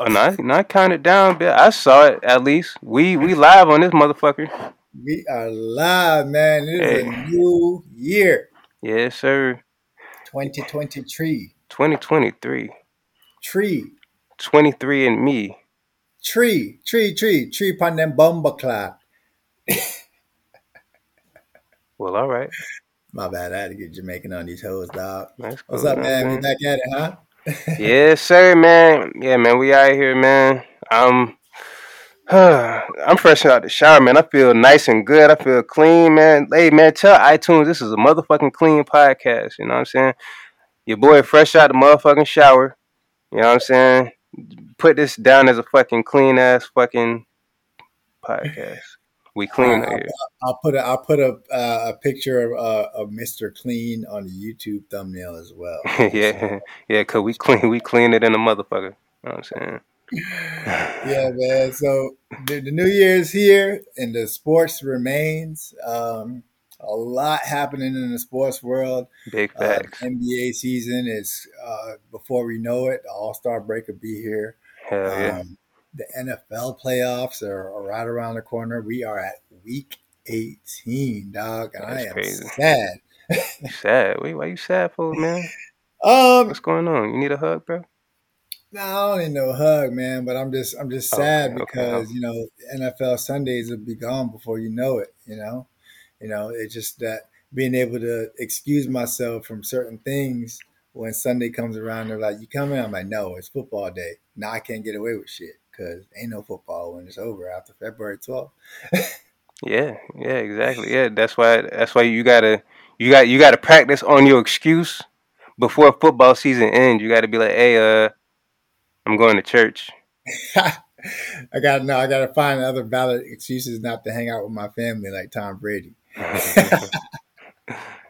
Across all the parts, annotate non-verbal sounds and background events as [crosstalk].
oh, not not counted down, but I saw it at least. We we live on this motherfucker. We are live, man. It is hey. a new year. Yes, sir. 2023. 2023. Tree. 23 and me. Tree, tree, tree, tree upon them bomba clap. [laughs] well, all right. My bad. I had to get Jamaican on these hoes, dog. Cool, What's up, man? man? We back at it, huh? Yes, sir, man. Yeah, man. We out here, man. I'm, [sighs] I'm fresh out the shower, man. I feel nice and good. I feel clean, man. Hey, man, tell iTunes this is a motherfucking clean podcast. You know what I'm saying? Your boy fresh out the motherfucking shower. You know what I'm saying? Put this down as a fucking clean ass fucking podcast. We clean I'll, I'll, put a I'll put a uh, a picture of, uh, of Mr. Clean on the YouTube thumbnail as well. [laughs] yeah, yeah, cause we clean we clean it in a motherfucker. You know what I'm saying? [laughs] yeah, man. So the, the, new year is here, and the sports remains. Um, a lot happening in the sports world. Big uh, facts. Uh, NBA season is uh, before we know it. The All Star break will be here. Hell yeah. Um, the NFL playoffs are, are, right around the corner. We are at week 18, dog, and That's I am crazy. sad. sad? Wait, why are you sad for, man? [laughs] Um, what's going on? You need a hug, bro? No, I don't need no hug, man. But I'm just, I'm just sad okay, because okay. you know NFL Sundays will be gone before you know it. You know, you know, it's just that being able to excuse myself from certain things when Sunday comes around. They're like, "You coming?" I'm like, "No, it's football day. Now I can't get away with shit." Because ain't no football when it's over after February 12th. yeah, yeah, exactly. Yeah, that's why that's why you gotta you got you gotta practice on your excuse before football season ends. You gotta be like, hey, uh, I'm going to church. [laughs] I got no. I got to find other valid excuses not to hang out with my family like Tom Brady. [laughs]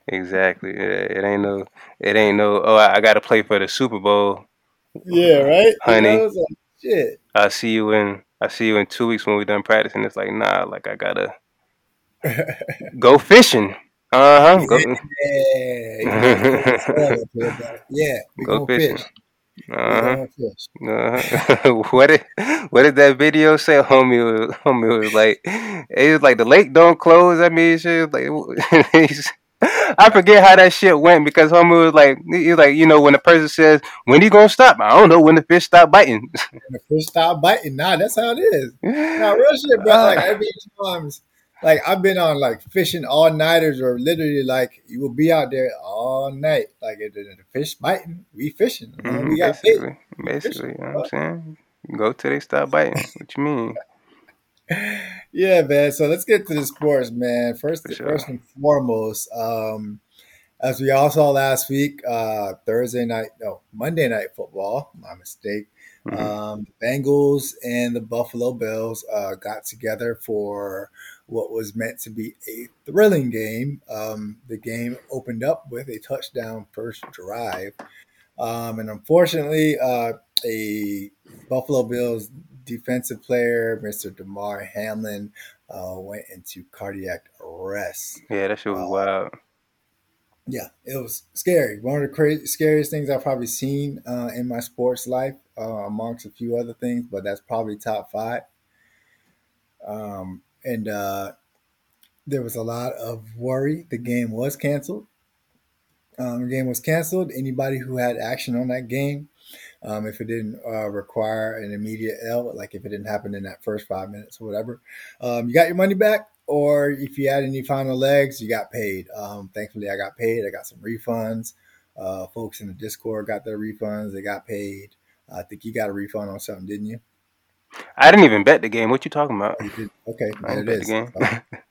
exactly. Yeah, it ain't no. It ain't no. Oh, I got to play for the Super Bowl. Yeah, right, honey. You know, shit. I see you in I see you in two weeks when we're done practicing. It's like nah, like I gotta [laughs] go fishing. Uh huh. Yeah, yeah, go, [laughs] go fishing. Fish. Uh-huh. uh-huh. [laughs] what did what did that video say? Homie was homie was like, it was like the lake don't close. I mean, shit, like [laughs] I forget how that shit went because homie was like, he was like, you know, when the person says, "When you gonna stop?" I don't know when the fish stop biting. [laughs] when the fish stop biting, nah, that's how it is. [laughs] Nah, real shit, bro. Like every times, like I've been on like fishing all nighters, or literally like you will be out there all night, like if the, the fish biting, we fishing. Mm-hmm, we got basically, basically, fishing, you know what I'm saying. Go till they stop biting. what you mean? Yeah, man. So let's get to the sports, man. First, sure. first and foremost, um, as we all saw last week, uh, Thursday night, no, Monday night football. My mistake. Mm-hmm. Um, the Bengals and the Buffalo Bills uh, got together for what was meant to be a thrilling game. Um, the game opened up with a touchdown first drive. Um, and unfortunately, uh, a Buffalo Bills defensive player, Mr. Damar Hamlin, uh, went into cardiac arrest. Yeah, that shit was uh, wild. Yeah, it was scary. One of the crazy, scariest things I've probably seen uh, in my sports life, uh, amongst a few other things, but that's probably top five. Um, and uh, there was a lot of worry. The game was canceled. Um, the game was canceled. Anybody who had action on that game um, if it didn't uh, require an immediate L, like if it didn't happen in that first five minutes or whatever. Um, you got your money back, or if you had any final legs, you got paid. Um, thankfully, I got paid. I got some refunds. Uh, folks in the Discord got their refunds. They got paid. I think you got a refund on something, didn't you? I didn't even bet the game. What you talking about? Okay, I it is. The game. [laughs]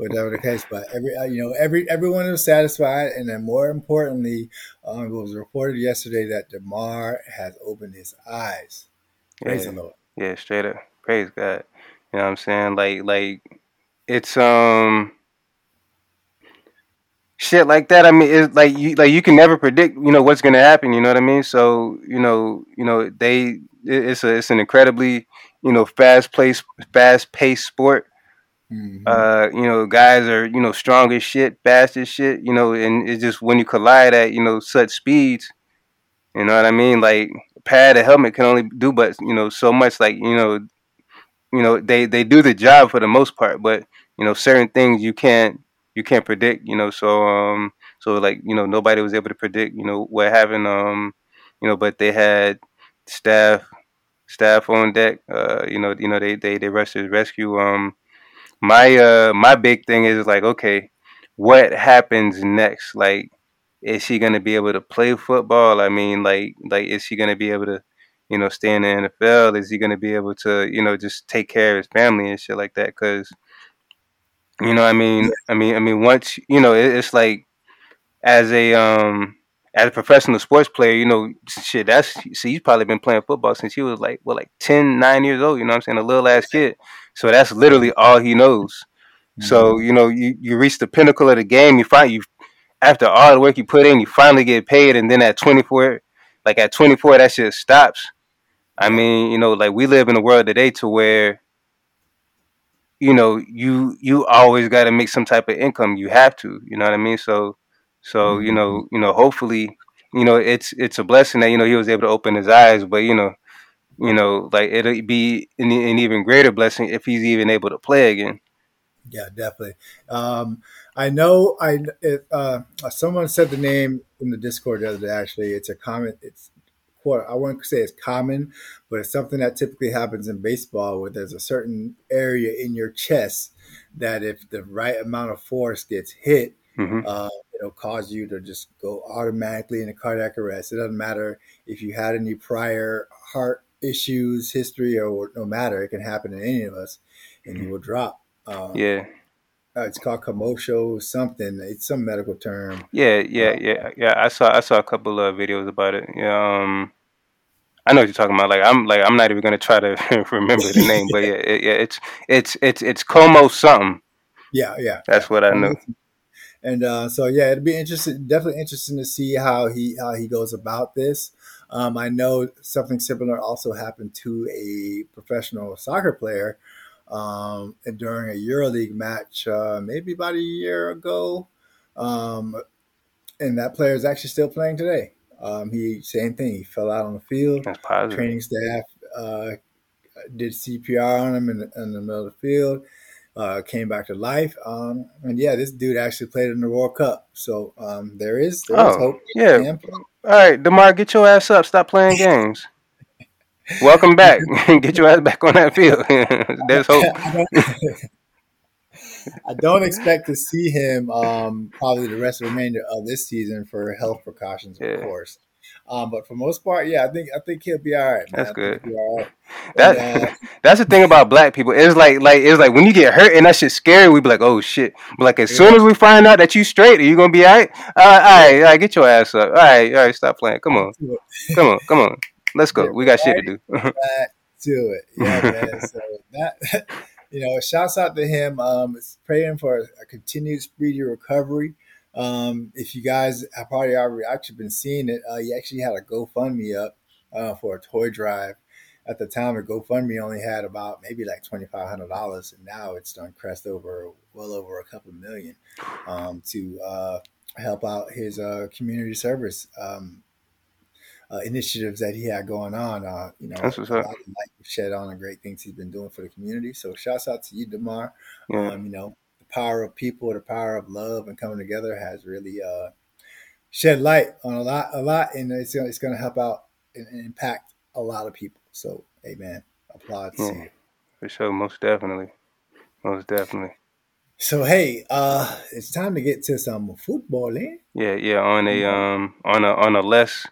whatever the case. But every uh, you know every everyone was satisfied, and then more importantly, um, it was reported yesterday that Damar has opened his eyes. Praise yeah. the Lord. Yeah, straight up. Praise God. You know what I'm saying? Like like it's um shit like that. I mean, it's like you like you can never predict, you know, what's gonna happen. You know what I mean? So you know, you know, they it's a it's an incredibly you know fast paced fast paced sport. Mm-hmm. Uh, you know, guys are you know strong as shit, fast as shit. You know, and it's just when you collide at you know such speeds, you know what I mean? Like pad, a helmet can only do but you know so much. Like you know, you know they they do the job for the most part, but you know certain things you can't you can't predict. You know, so um so like you know nobody was able to predict you know what happened. Um you know, but they had staff staff on deck. Uh, you know, you know they they they rushed to rescue. Um, my uh my big thing is like, okay, what happens next? Like, is she gonna be able to play football? I mean, like like is she gonna be able to, you know, stay in the NFL? Is he gonna be able to, you know, just take care of his family and shit like that? Because, you know, I mean, I mean, I mean, once you know, it, it's like as a um as a professional sports player, you know, shit, that's see, he's probably been playing football since he was like, well, like 10, 9 years old, you know what I'm saying? A little ass kid. So that's literally all he knows. Mm-hmm. So, you know, you, you reach the pinnacle of the game, you find you after all the work you put in, you finally get paid, and then at 24, like at 24, that shit stops. I mean, you know, like we live in a world today to where, you know, you you always got to make some type of income. You have to, you know what I mean? So so you know, mm-hmm. you know, hopefully, you know, it's it's a blessing that you know he was able to open his eyes. But you know, you know, like it'll be an, an even greater blessing if he's even able to play again. Yeah, definitely. Um, I know. I it, uh, someone said the name in the Discord the other day. Actually, it's a comment. It's quote. I wouldn't say it's common, but it's something that typically happens in baseball, where there's a certain area in your chest that if the right amount of force gets hit, mm-hmm. uh, it'll cause you to just go automatically into cardiac arrest. It doesn't matter if you had any prior heart issues, history, or no matter. It can happen to any of us, and you will drop. Um, yeah. Uh, it's called commotion something. It's some medical term. Yeah, yeah, yeah, yeah. I saw I saw a couple of videos about it. Yeah, um, I know what you're talking about. Like I'm like I'm not even gonna try to [laughs] remember the name, but yeah, it, yeah, it's it's it's it's Como something. [laughs] Yeah, yeah. That's what I know. And uh, so yeah, it'd be interesting, definitely interesting to see how he how he goes about this. Um, I know something similar also happened to a professional soccer player um, during a EuroLeague match, uh, maybe about a year ago. Um, and that player is actually still playing today. Um, he same thing. He fell out on the field. Training staff uh, did CPR on him in in the middle of the field uh, came back to life. Um, and yeah, this dude actually played in the World Cup. So um, there is there oh, is hope. Yeah. All right, Damar, get your ass up. Stop playing games. Welcome back. [laughs] [laughs] get your ass back on that field. [laughs] There's hope. I don't expect to see him um, probably the rest of the remainder of this season for health precautions, of yeah. course. Um, but for most part, yeah, I think I think he'll be all right. Man. That's good. All right. That and, uh, [laughs] that's the thing about black people. It's like like it's like when you get hurt and that shit's scary. We be like, oh shit. But like as yeah. soon as we find out that you straight, are you gonna be all right? Uh, all right, all right, get your ass up. All right, all right, stop playing. Come on, [laughs] come on, come on. Let's go. we got shit to do. [laughs] back to it, yeah, man. So that you know, shouts out to him. Um, praying for a continued speedy recovery. Um, if you guys have probably already actually been seeing it, uh, he actually had a GoFundMe up uh, for a toy drive. At the time, the GoFundMe only had about maybe like twenty five hundred dollars, and now it's done crest over well over a couple million um, to uh, help out his uh, community service um, uh, initiatives that he had going on. Uh, you know, That's what's a lot of light shed on the great things he's been doing for the community. So, shouts out to you, Damar. Yeah. Um, you know, power of people, the power of love and coming together has really uh, shed light on a lot, a lot, and it's gonna, it's going to help out and, and, impact a lot of people. So, amen. Applaud yeah, you. For sure, most definitely, most definitely. So hey, uh, it's time to get to some football, eh? Yeah, yeah. On a um, on a on a less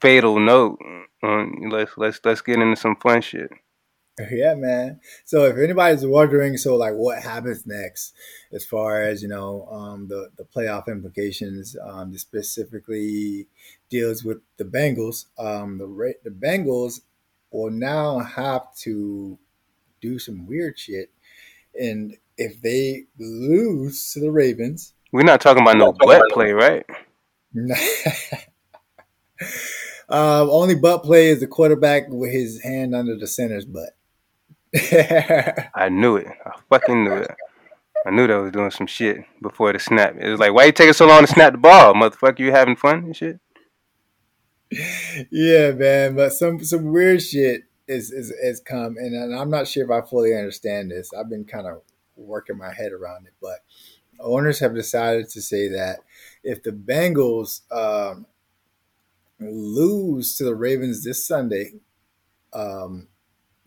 fatal note, um, let's let's let's get into some fun shit. [laughs] Yeah, man. So if anybody's wondering, so like what happens next as far as, you know, um, the, the playoff implications, um, this specifically deals with the Bengals. Um, the, the Bengals will now have to do some weird shit. And if they lose to the Ravens, we're not talking about no butt play, right? [laughs] um, only butt play is the quarterback with his hand under the center's butt. [laughs] I knew it. I fucking knew it. I knew that was doing some shit before the snap. It was like, why you taking so long to snap the ball, motherfucker? You having fun and shit? [laughs] yeah, man. But some some weird shit is is is come, and, and I'm not sure if I fully understand this. I've been kind of working my head around it, but owners have decided to say that if the Bengals um, lose to the Ravens this Sunday, um,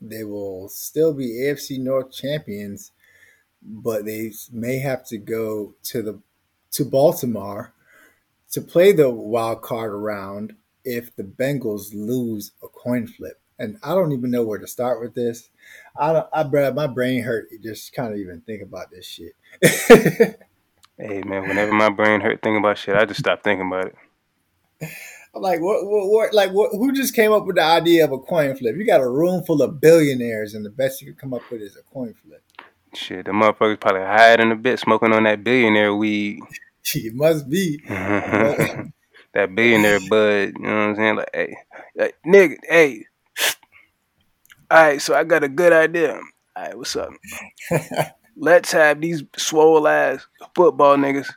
they will still be AFC North champions, but they may have to go to the to Baltimore to play the wild card round if the Bengals lose a coin flip. And I don't even know where to start with this. I don't, I, bro, my brain hurt just kind of even think about this shit. [laughs] hey man, whenever my brain hurt thinking about shit, I just stop thinking about it. I'm like, what, what, what like, what, who just came up with the idea of a coin flip? You got a room full of billionaires, and the best you could come up with is a coin flip. Shit, the motherfuckers probably hiding a bit, smoking on that billionaire weed. [laughs] it must be. [laughs] that billionaire bud, you know what I'm saying? Like, hey, hey nigga, hey. All right, so I got a good idea. All right, what's up? [laughs] Let's have these swole ass football niggas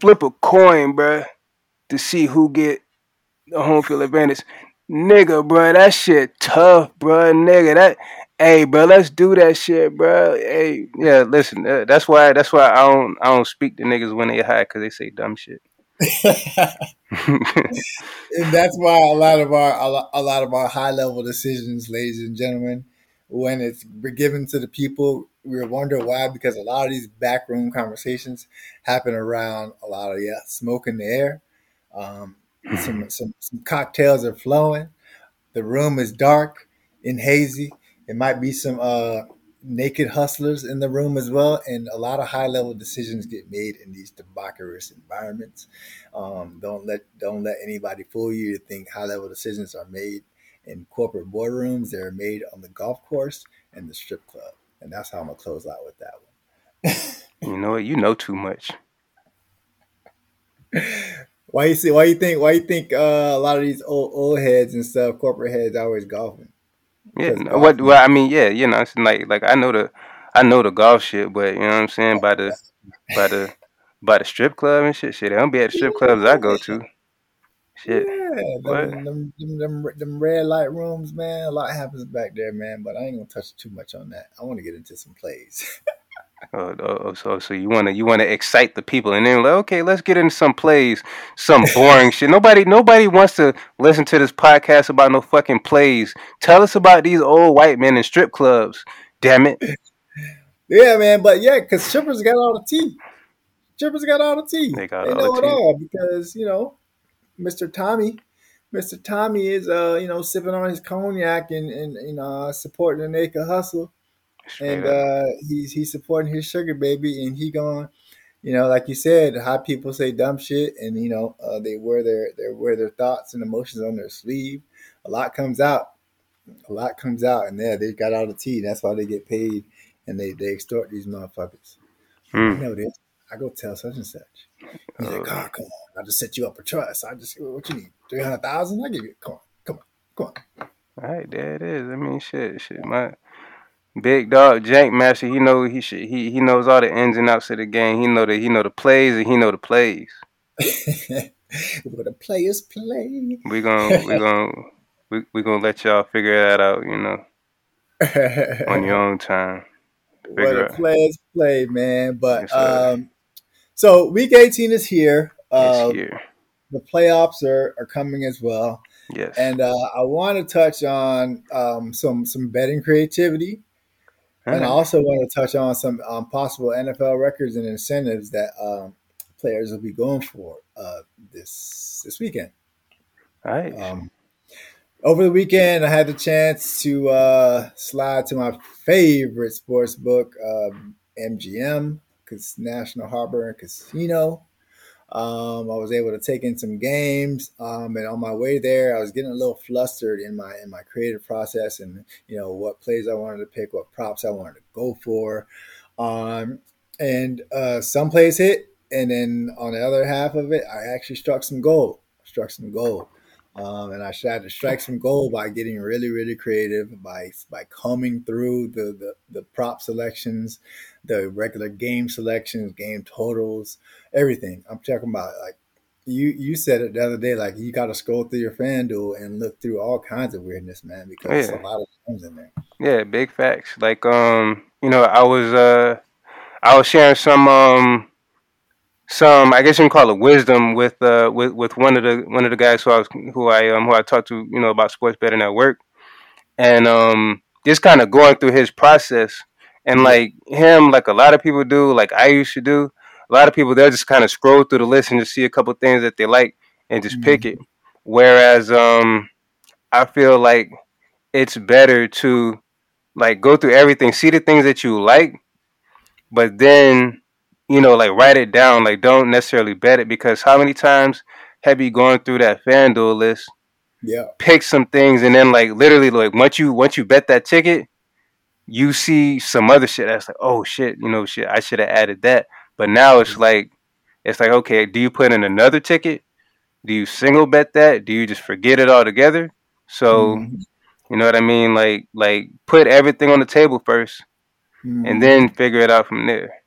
flip a coin, bruh to see who get the home field advantage. Nigga, bro, that shit tough, bro. Nigga, that hey, bro, let's do that shit, bro. Hey, yeah, listen, uh, that's why that's why I don't I don't speak to niggas when they high because they say dumb shit. [laughs] and that's why a lot of our a lot of our high level decisions, ladies and gentlemen, when it's given to the people, we wonder why because a lot of these backroom conversations happen around a lot of yeah smoke in the air um, some, some, some cocktails are flowing. The room is dark and hazy. It might be some uh, naked hustlers in the room as well, and a lot of high level decisions get made in these debaucherous environments. Um, don't let don't let anybody fool you to think high level decisions are made in corporate boardrooms. They're made on the golf course and the strip club, and that's how I'm gonna close out with that one. you know what? You know too much. [laughs] Why you see? Why you think? Why you think uh, a lot of these old old heads and stuff, corporate heads, always golfing? Yeah. No, what? Well, I mean, yeah. You know, it's like like I know the I know the golf shit, but you know what I'm saying by the by the by the strip club and shit. Shit, I don't be at the strip clubs I go to. Shit. Yeah, them, them, them, them, them red light rooms, man. A lot happens back there, man. But I ain't gonna touch too much on that. I want to get into some plays. [laughs] Oh, oh, oh, so so you want to you want to excite the people, and then like, okay, let's get into some plays, some boring shit. Nobody nobody wants to listen to this podcast about no fucking plays. Tell us about these old white men in strip clubs. Damn it. Yeah, man, but yeah, because strippers got all the tea. Strippers got all the tea. They got they all know the it all because you know, Mister Tommy, Mister Tommy is uh you know sipping on his cognac and and you know supporting the naked hustle and uh, he's he's supporting his sugar baby, and he going, you know, like you said, high people say dumb shit, and you know, uh, they wear their they wear their thoughts and emotions on their sleeve. A lot comes out, a lot comes out, and yeah, they got all the tea. That's why they get paid, and they they extort these motherfuckers. Mm. You know this. I go tell such and such. He's like, oh, come on, I just set you up a trust. I just what you need three hundred thousand. I give you. Come on, come on, come on. All right, there it is. I mean, shit, shit. My Big dog Jank Master, he know he should he he knows all the ins and outs of the game. He know the he know the plays and he know the plays. [laughs] What the players play. We gonna we gonna we we gonna let y'all figure that out, you know, on your own time. [laughs] What the players play, man. But yes, um, so week eighteen is here. Uh, it's here. The playoffs are are coming as well. Yes. And uh, I want to touch on um, some some betting creativity and I also want to touch on some um, possible NFL records and incentives that um, players will be going for uh, this this weekend. All right. Um, over the weekend, I had the chance to uh, slide to my favorite sports book, MGM, because National Harbor and Casino. Um, I was able to take in some games, um, and on my way there, I was getting a little flustered in my in my creative process, and you know what plays I wanted to pick, what props I wanted to go for, um, and uh, some plays hit, and then on the other half of it, I actually struck some gold, struck some gold. Um, and I tried to strike some gold by getting really, really creative by by combing through the, the the prop selections, the regular game selections, game totals, everything. I'm talking about like you you said it the other day, like you got to scroll through your FanDuel and look through all kinds of weirdness, man, because yeah. there's a lot of things in there. Yeah, big facts. Like um, you know, I was uh, I was sharing some um, some I guess you can call it wisdom with uh with, with one of the one of the guys who I was who I um who I talked to you know about sports betting at work, and um just kind of going through his process and like him, like a lot of people do, like I used to do a lot of people they'll just kind of scroll through the list and just see a couple things that they like and just mm-hmm. pick it. Whereas um, I feel like it's better to like go through everything, see the things that you like, but then you know like write it down. Like don't necessarily bet it because how many times have you gone through that FanDuel list? Yeah. Pick some things and then like literally like once you once you bet that ticket, you see some other shit that's like, oh shit, you know shit, I should have added that. But now it's like it's like okay, do you put in another ticket? Do you single bet that? Do you just forget it altogether? So mm-hmm. you know what I mean? Like like put everything on the table 1st mm-hmm. and then figure it out from there.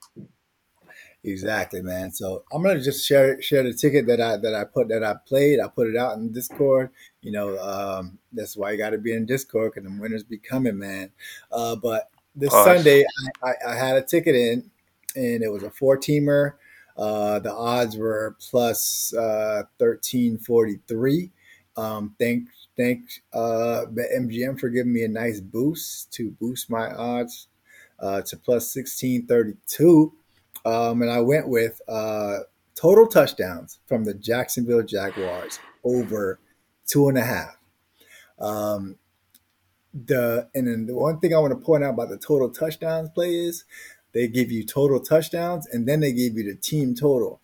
Exactly, man. So I'm gonna just share share the ticket that I that I put that I played. I put it out in Discord. You know, um, that's why you got to be in Discord because the winners be coming, man. Uh, but this Sunday, I, I, I, had a ticket in, and it was a four teamer. Uh, the odds were plus uh, thirteen forty three. Um, thank thank uh, MGM for giving me a nice boost to boost my odds uh, to plus sixteen thirty two. Um, and I went with uh, total touchdowns from the Jacksonville Jaguars over two and a half. Um, the and then the one thing I want to point out about the total touchdowns play is they give you total touchdowns and then they give you the team total.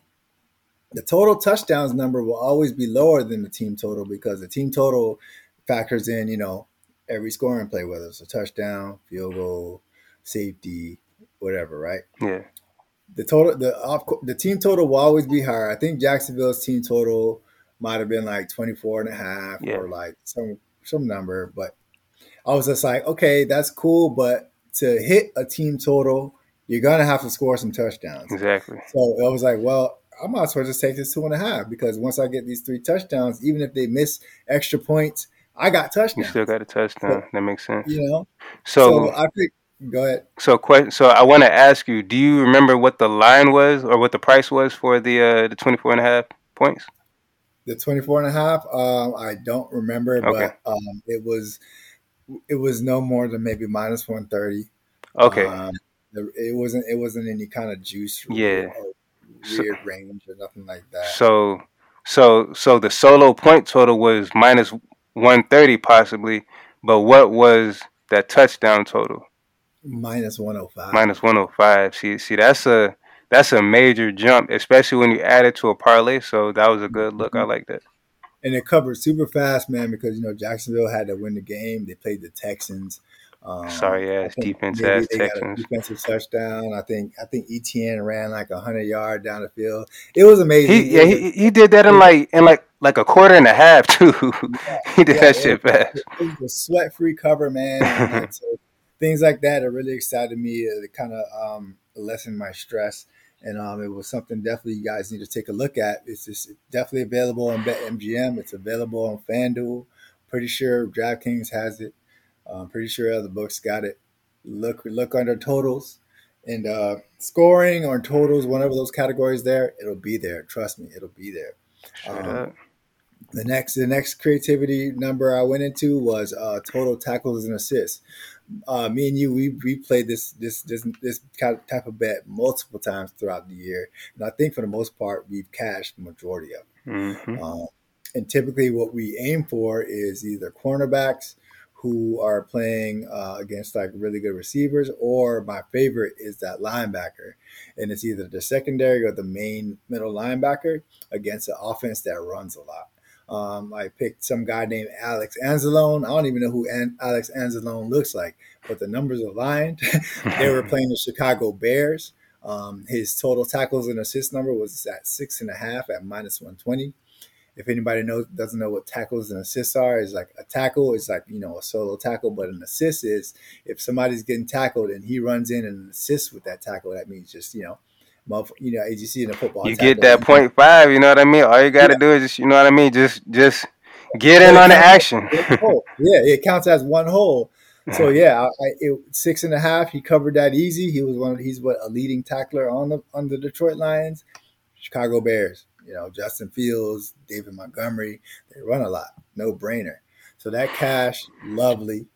The total touchdowns number will always be lower than the team total because the team total factors in, you know, every scoring play, whether it's a touchdown, field goal, safety, whatever, right? Yeah. The total, the off, the team total will always be higher. I think Jacksonville's team total might have been like 24 and a half yeah. or like some some number, but I was just like, okay, that's cool, but to hit a team total you're gonna have to score some touchdowns. Exactly. So I was like, well, I might as well just take this two and a half because once I get these three touchdowns, even if they miss extra points, I got touchdowns. You still got a touchdown. So, that makes sense. You know. So, so I think. Go ahead. So. So, I want to ask you: Do you remember what the line was, or what the price was for the uh, the 24 and a half points? The 24 and a half. Um, I don't remember, okay. but um, it was it was no more than maybe minus 130. Okay. Um, it wasn't it wasn't any kind of juice yeah weird so, range or nothing like that so so so the solo point total was minus 130 possibly but what was that touchdown total minus 105 minus 105 see see that's a that's a major jump especially when you add it to a parlay so that was a good look mm-hmm. i like that and it covered super fast man because you know jacksonville had to win the game they played the texans um, Sorry ass defense ass Texans. defensive touchdown. I think I think ETN ran like hundred yard down the field. It was amazing. He, yeah, he, he did that in like in like like a quarter and a half [laughs] too. Yeah, he did yeah, that shit fast. It was a sweat free cover, man. [laughs] things like that are really excited me. It kind of um, lessen my stress. And um, it was something definitely you guys need to take a look at. It's just definitely available on BetMGM. It's available on FanDuel. Pretty sure DraftKings has it. I'm pretty sure other books got it. Look look under totals and uh, scoring or totals, whatever those categories there, it'll be there. Trust me, it'll be there. Um, the next the next creativity number I went into was uh, total tackles and assists. Uh, me and you, we we played this this this this type of bet multiple times throughout the year, and I think for the most part we've cashed the majority of it. Mm-hmm. Um, and typically, what we aim for is either cornerbacks who are playing uh, against like really good receivers, or my favorite is that linebacker, and it's either the secondary or the main middle linebacker against an offense that runs a lot. Um, I picked some guy named Alex Anzalone. I don't even know who An- Alex Anzalone looks like, but the numbers aligned. [laughs] they were [laughs] playing the Chicago Bears. Um, his total tackles and assist number was at six and a half at minus 120 if anybody knows doesn't know what tackles and assists are, is like a tackle is like you know a solo tackle, but an assist is if somebody's getting tackled and he runs in and assists with that tackle, that means just you know you know, as you see in the football. You get that point five. You know what I mean? All you got to yeah. do is just, you know what I mean. Just, just get in on the action. [laughs] yeah, it counts as one hole. So [laughs] yeah, I, it, six and a half. He covered that easy. He was one. Of, he's what a leading tackler on the on the Detroit Lions, Chicago Bears. You know, Justin Fields, David Montgomery. They run a lot. No brainer. So that cash, lovely.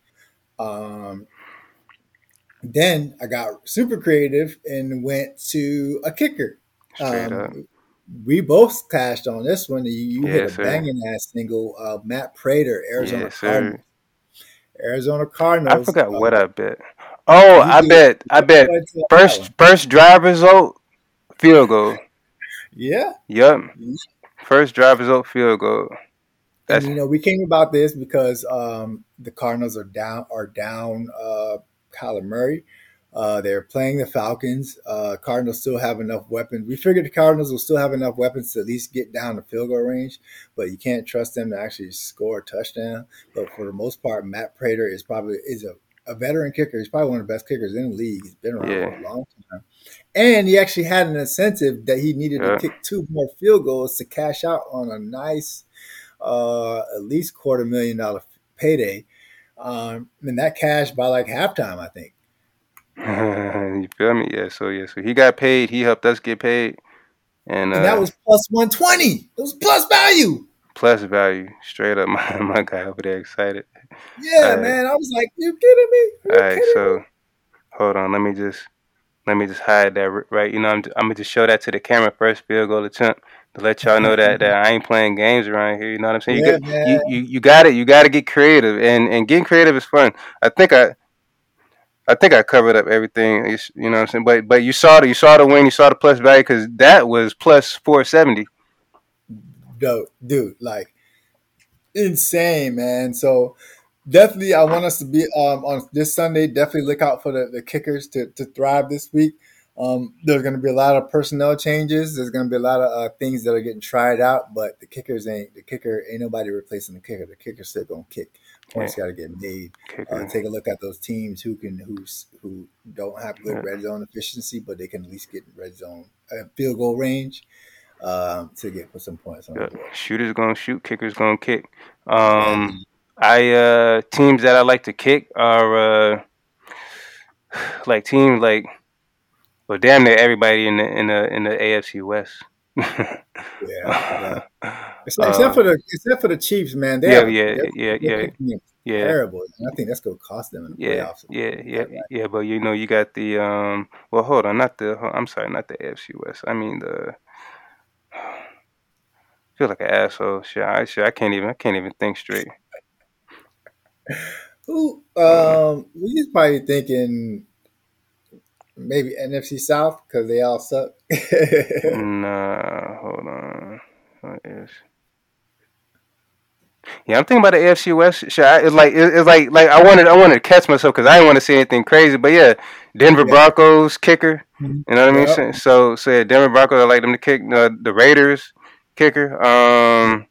Um, then I got super creative and went to a kicker. Um. We both cashed on this one. You, you hit a banging ass single. Uh, Matt Prater, Arizona yes, Cardinals. Arizona Cardinals. I forgot uh, what I bet. Oh, I bet. I bet first first drive result field goal. Yeah. Yep. First drive result field goal. That's, and, you know, we came about this because um, the Cardinals are down are down uh, Kyler Murray. Uh, they're playing the Falcons. Uh, Cardinals still have enough weapons. We figured the Cardinals will still have enough weapons to at least get down the field goal range, but you can't trust them to actually score a touchdown. But for the most part, Matt Prater is probably is a, a veteran kicker. He's probably one of the best kickers in the league. He's been around yeah. for a long time. And he actually had an incentive that he needed yeah. to kick two more field goals to cash out on a nice, uh, at least quarter million dollar payday. Um, and that cash by like halftime, I think. [laughs] you feel me? Yeah. So yeah. So he got paid. He helped us get paid, and, and that uh, was plus one twenty. It was plus value. Plus value, straight up. [laughs] My my guy over there excited. Yeah, man. I was like, "You kidding me?" You all right. So, me? hold on. Let me just let me just hide that right. You know, I'm I'm gonna just show that to the camera first. Field goal attempt to let y'all know that, that I ain't playing games around here. You know what I'm saying? Yeah, you, got, you, you you got it. You got to get creative, and and getting creative is fun. I think I I think I covered up everything. You know what I'm saying? But but you saw the you saw the win. You saw the plus value because that was plus four seventy. Dope, dude, like insane, man. So definitely, I want us to be um, on this Sunday. Definitely look out for the, the kickers to to thrive this week. Um, there's going to be a lot of personnel changes. There's going to be a lot of uh, things that are getting tried out, but the kickers ain't the kicker. Ain't nobody replacing the kicker. The kicker's still going to kick. Points got to get made. Uh, take a look at those teams who can who's who don't have good red zone efficiency, but they can at least get red zone uh, field goal range um, to get put some points on. Shooters gonna shoot, kickers gonna kick. Um, I uh, teams that I like to kick are uh, [sighs] like teams like well, damn near everybody in the in the in the AFC West. yeah, yeah. [laughs] Except, except, for the except for the Chiefs, man. They yeah, are, yeah, yeah, yeah, yeah, yeah. Terrible. And I think that's going to cost them in the yeah, playoffs. Yeah, yeah, right. yeah. But you know, you got the um. Well, hold on, not the. I'm sorry, not the AFC West. I mean the. [sighs] I feel like an asshole. Shit, I, shit, I can't even. I can't even think straight. [laughs] Who? Um, he's probably thinking maybe NFC South because they all suck. [laughs] nah, hold on. What is? Yeah, I'm thinking about the AFC West. It's like it's like like I wanted I wanted to catch myself because I didn't want to say anything crazy. But yeah, Denver yeah. Broncos kicker. Mm-hmm. You know what I mean? Yep. So so yeah, Denver Broncos. I like them to kick. Uh, the Raiders kicker. Um,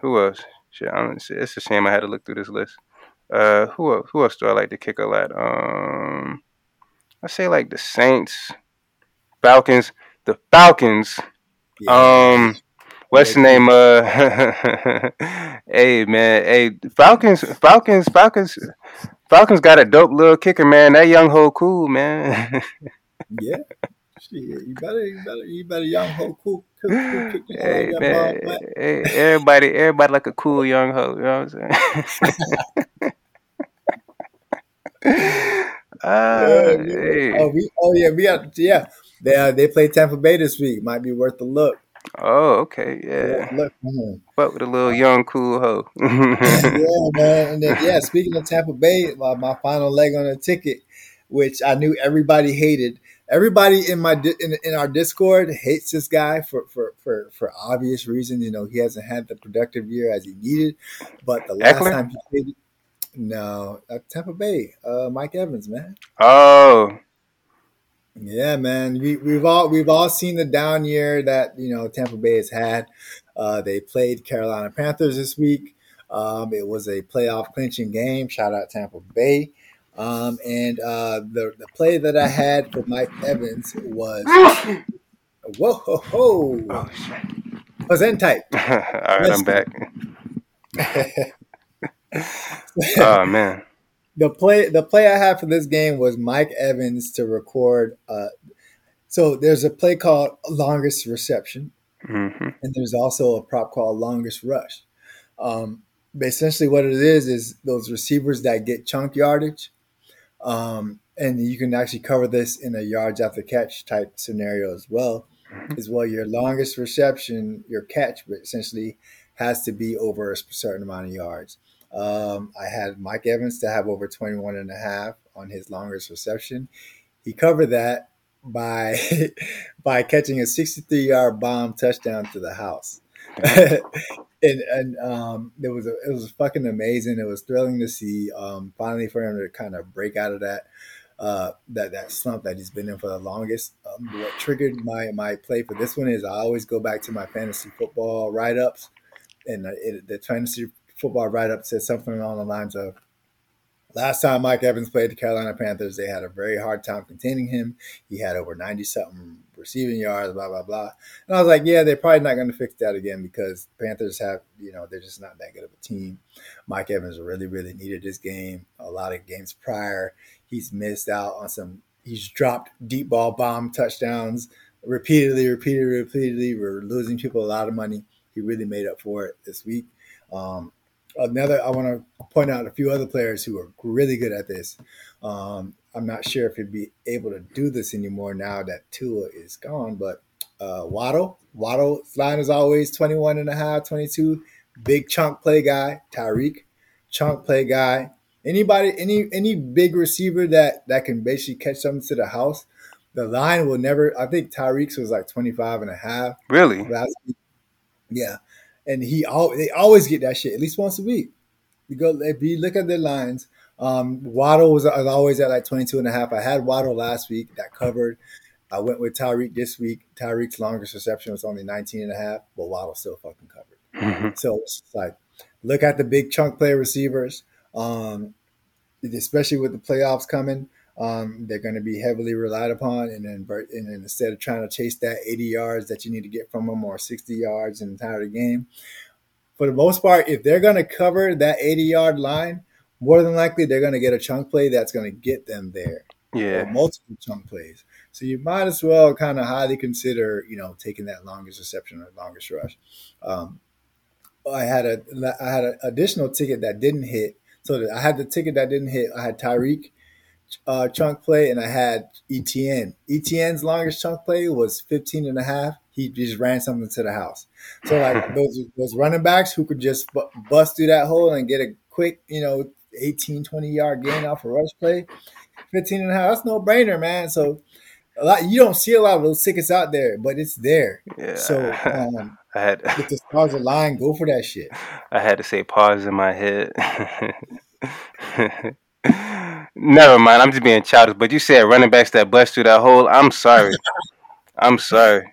who else? Shit, I'm, it's a shame I had to look through this list. Uh, who else, who else do I like to kick a lot? Um, I say like the Saints, Falcons, the Falcons. Yeah. Um, what's the name? Uh, [laughs] hey man, hey Falcons, Falcons, Falcons, Falcons got a dope little kicker, man. That young ho cool, man. [laughs] yeah. you better, you better, you better young ho cool. cool, cool hey man, hey, everybody, everybody like a cool young ho. You know what I'm saying? [laughs] Uh, hey. oh, we, oh yeah, we got yeah. They uh, they play Tampa Bay this week. Might be worth a look. Oh, okay, yeah. Look, mm-hmm. Fuck with a little young cool hoe. [laughs] yeah, man. And then, yeah, speaking of Tampa Bay, my, my final leg on the ticket, which I knew everybody hated. Everybody in my in, in our Discord hates this guy for, for for for obvious reasons. You know, he hasn't had the productive year as he needed. But the last Ekeler? time he played, no, uh, Tampa Bay. Uh, Mike Evans, man. Oh. Yeah, man. We we've all we've all seen the down year that you know Tampa Bay has had. Uh, they played Carolina Panthers this week. Um, it was a playoff clinching game. Shout out Tampa Bay. Um, and uh, the the play that I had for Mike Evans was [laughs] whoa ho ho. Oh, shit. was in tight. All right, I'm back. [laughs] oh man. [laughs] The play the play I had for this game was Mike Evans to record. Uh, so there's a play called longest reception, mm-hmm. and there's also a prop called longest rush. Um, but essentially, what it is is those receivers that get chunk yardage, um, and you can actually cover this in a yards after catch type scenario as well. Mm-hmm. Is well, your longest reception, your catch, but essentially has to be over a certain amount of yards. Um, I had Mike Evans to have over 21 and a half on his longest reception. He covered that by [laughs] by catching a 63 yard bomb touchdown to the house. [laughs] and and um, it was a, it was fucking amazing. It was thrilling to see. Um, finally, for him to kind of break out of that uh, that that slump that he's been in for the longest. Um, what triggered my my play for this one is I always go back to my fantasy football write ups, and it, the fantasy football write up said something along the lines of Last time Mike Evans played the Carolina Panthers, they had a very hard time containing him. He had over 90 something receiving yards, blah, blah, blah. And I was like, yeah, they're probably not going to fix that again because Panthers have, you know, they're just not that good of a team. Mike Evans really, really needed this game. A lot of games prior, he's missed out on some, he's dropped deep ball bomb touchdowns repeatedly, repeatedly, repeatedly. We're losing people a lot of money. He really made up for it this week. Um, another, I want to point out a few other players who are really good at this. Um, I'm not sure if he'd be able to do this anymore now that Tua is gone, but uh, Waddle, Waddle's line is always 21 and a half, 22. Big chunk play guy, Tyreek, chunk play guy. Anybody, any any big receiver that that can basically catch something to the house, the line will never. I think Tyreek's was like 25 and a half. Really? Yeah and he all they always get that shit at least once a week. You go if you look at their lines. Um, Waddle was, was always at like 22 and a half. I had Waddle last week that covered. I went with Tyreek this week. Tyreek's longest reception was only 19 and a half, but Waddle still fucking covered. Mm-hmm. So it's like, look at the big chunk play receivers, um, especially with the playoffs coming. Um, they're going to be heavily relied upon, and then and then instead of trying to chase that 80 yards that you need to get from them or 60 yards in the entire game, for the most part, if they're going to cover that 80 yard line, more than likely they're going to get a chunk play that's going to get them there. Yeah, multiple chunk plays. So you might as well kind of highly consider, you know, taking that longest reception or longest rush. Um, I had a I had an additional ticket that didn't hit. So I had the ticket that didn't hit. I had Tyreek uh, chunk play and I had ETN. ETN's longest chunk play was 15 and a half. He just ran something to the house. So like [laughs] those those running backs who could just bust through that hole and get a quick, you know, 18, 20 yard gain off a rush play, 15 and a half, that's no brainer, man. So a lot you don't see a lot of those tickets out there, but it's there. Yeah. So [laughs] um, I had to if the stars align, go for that shit. [laughs] I had to say pause in my head. Never mind. I'm just being childish. But you said running backs that bust through that hole. I'm sorry. I'm sorry.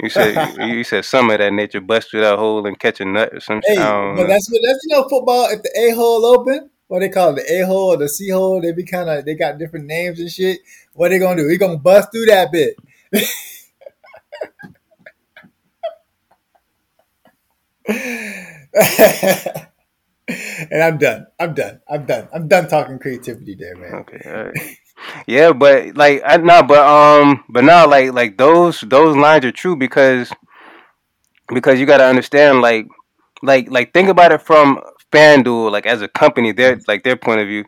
You said you said some of that nature bust through that hole and catch a nut or some hey, But that's what that's you know football. If the a hole open, what they call it, the a hole or the c hole, they be kind of they got different names and shit. What they gonna do? We gonna bust through that bit. [laughs] [laughs] and I'm done. I'm done. I'm done. I'm done talking creativity there, man. Okay. yeah, but like I know, but um, but now like like those those lines are true because because you got to understand like like like think about it from FanDuel like as a company, their like their point of view.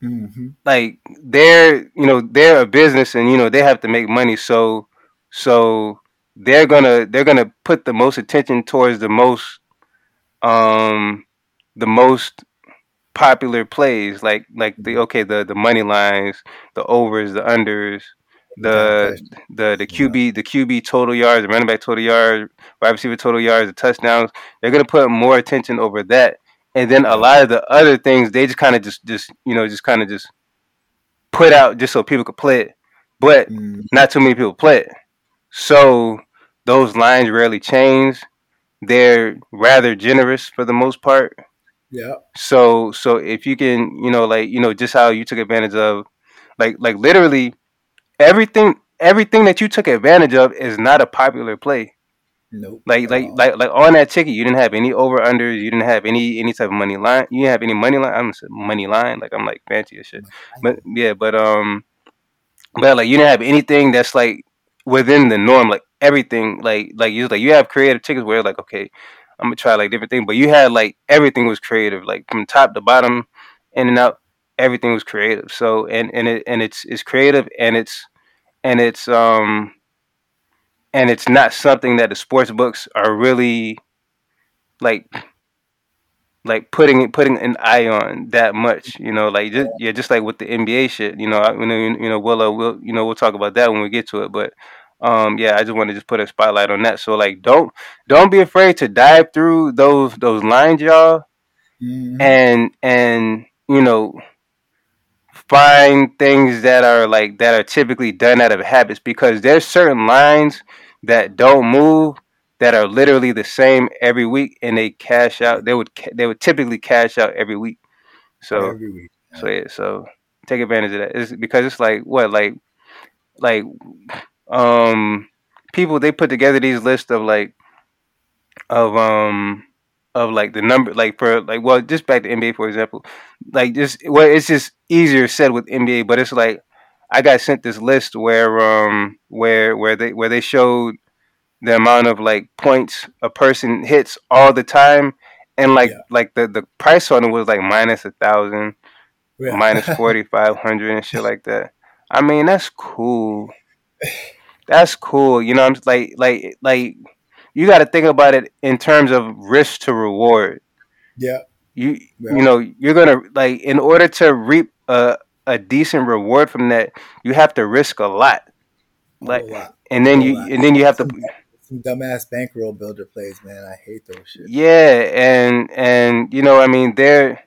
Mm-hmm. Like they're you know they're a business and you know they have to make money, so so they're gonna they're gonna put the most attention towards the most um the most popular plays like like the okay the the money lines the overs the unders the the the QB the QB total yards the running back total yards wide receiver total yards the touchdowns they're gonna put more attention over that. And then a lot of the other things they just kind of just just you know just kind of just put out just so people could play it but mm. not too many people play it. So those lines rarely change. They're rather generous for the most part Yeah. So so if you can, you know, like you know, just how you took advantage of, like like literally everything everything that you took advantage of is not a popular play. Nope. Like like like like on that ticket, you didn't have any over unders. You didn't have any any type of money line. You didn't have any money line. I'm money line. Like I'm like fancy as shit. But yeah, but um, but like you didn't have anything that's like within the norm. Like everything, like like you like you have creative tickets where like okay, I'm gonna try like different things. But you had like everything was creative, like from top to bottom, in and out. Everything was creative. So and and it and it's it's creative and it's and it's um and it's not something that the sports books are really like like putting putting an eye on that much you know like just yeah just like with the nba shit you know I, you know you know we'll uh, we'll you know we'll talk about that when we get to it but um yeah i just want to just put a spotlight on that so like don't don't be afraid to dive through those those lines y'all Mhm. and and you know find things that are like that are typically done out of habits because there's certain lines that don't move that are literally the same every week and they cash out they would they would typically cash out every week so Every week. so yeah so take advantage of that it's because it's like what like like um people they put together these lists of like of um of like the number like for like well just back to NBA for example like just well it's just easier said with NBA but it's like I got sent this list where um where where they where they showed the amount of like points a person hits all the time and like Yeah. like the the price on it was like minus a thousand Yeah. minus [laughs] forty five hundred and shit like that. I mean, that's cool. [laughs] That's cool. You know, I'm like like like you got to think about it in terms of risk to reward. yeah. You Yeah. you know you're gonna like in order to reap a a decent reward from that, you have to risk a lot. Like whole lot. and then you and then you have to Some, some dumbass bankroll builder plays, man. I hate those shit. yeah and and you know I mean they're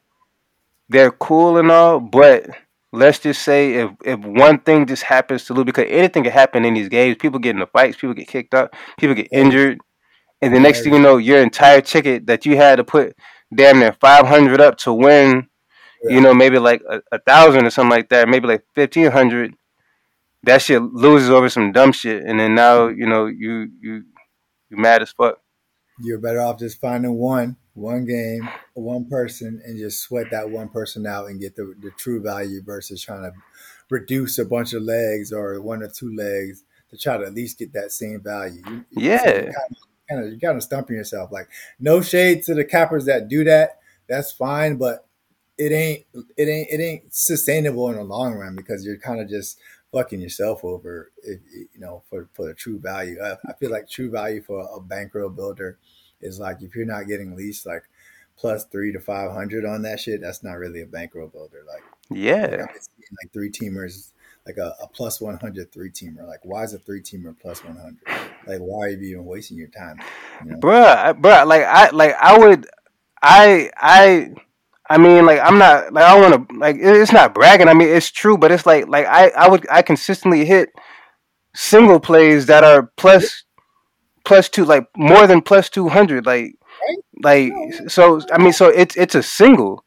they're cool and all, but let's just say if if one thing just happens to lose because anything can happen in these games. People get into fights, people get kicked out, people get injured, and the next thing you know, your entire ticket that you had to put damn near five hundred up to win, you know, maybe like a, a thousand or something like that, maybe like fifteen hundred. That shit loses over some dumb shit, and then now you know you you you mad as fuck. You're better off just finding one, one game, one person, and just sweat that one person out and get the, the true value versus trying to reduce a bunch of legs or one or two legs to try to at least get that same value. You, Yeah. you kind of, kind of you kind of stumping yourself. Like no shade to the cappers that do that. That's fine, but it ain't it ain't it ain't sustainable in the long run because you're kind of just fucking yourself over if you know for for the true value. I, I feel like true value for a bankroll builder is like if you're not getting at least like plus three to five hundred on that shit, that's not really a bankroll builder. Like like Yeah, seeing like three teamers, like a, a plus 100 three teamer. Like, why is a three teamer plus 100? Like, why are you even wasting your time? You know? bruh, bruh. Like I like I would, I I. I mean, like I'm not like I want to like it's not bragging. I mean, it's true, but it's like like I I would I consistently hit single plays that are plus plus two like more than plus two hundred like like so I mean so it's it's a single,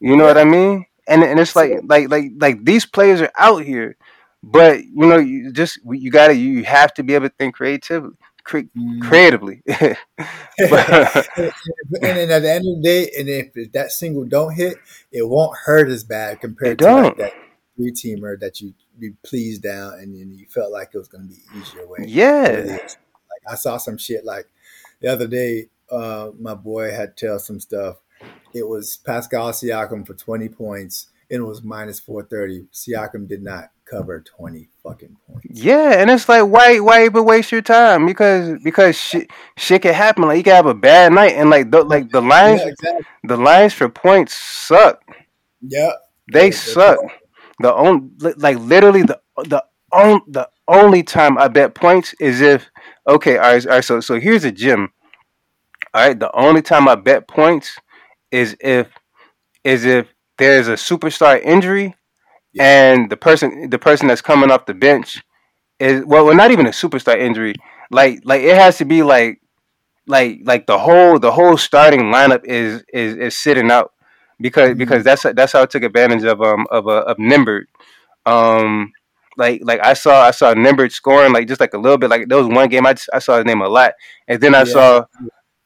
you know what I mean? And and it's like like like like these players are out here, but you know you just you gotta you have to be able to think creatively, cre- mm. creatively. but [laughs] and then at the end of the day, and if that single don't hit, it won't hurt as bad compared to like that three teamer that you you pleased down and then you felt like it was going to be easier way. Yeah. Really is. Like I saw some shit like the other day. Uh, my boy had tell some stuff. It was Pascal Siakam for twenty points, and it was minus four thirty. Siakam did not cover twenty fucking points. Yeah, and it's like why why even waste your time? Because because shit shit can happen. Like you can have a bad night, and like the like the lines Yeah, exactly. the lines for points suck. Yeah, They they suck. The only like literally the the on the only time I bet points is if okay all right all right so so here's a gym. All right, the only time I bet points is if is if there's a superstar injury Yeah. and the person the person that's coming off the bench is well, well not even a superstar injury. Like like it has to be like like like the whole the whole starting lineup is is is sitting out because mm-hmm. because that's that's how I took advantage of um of uh, of Nembhard. Um, like like I saw I saw Nembhard scoring like just like a little bit. Like there was one game I just, I saw his name a lot, and then I yeah. saw.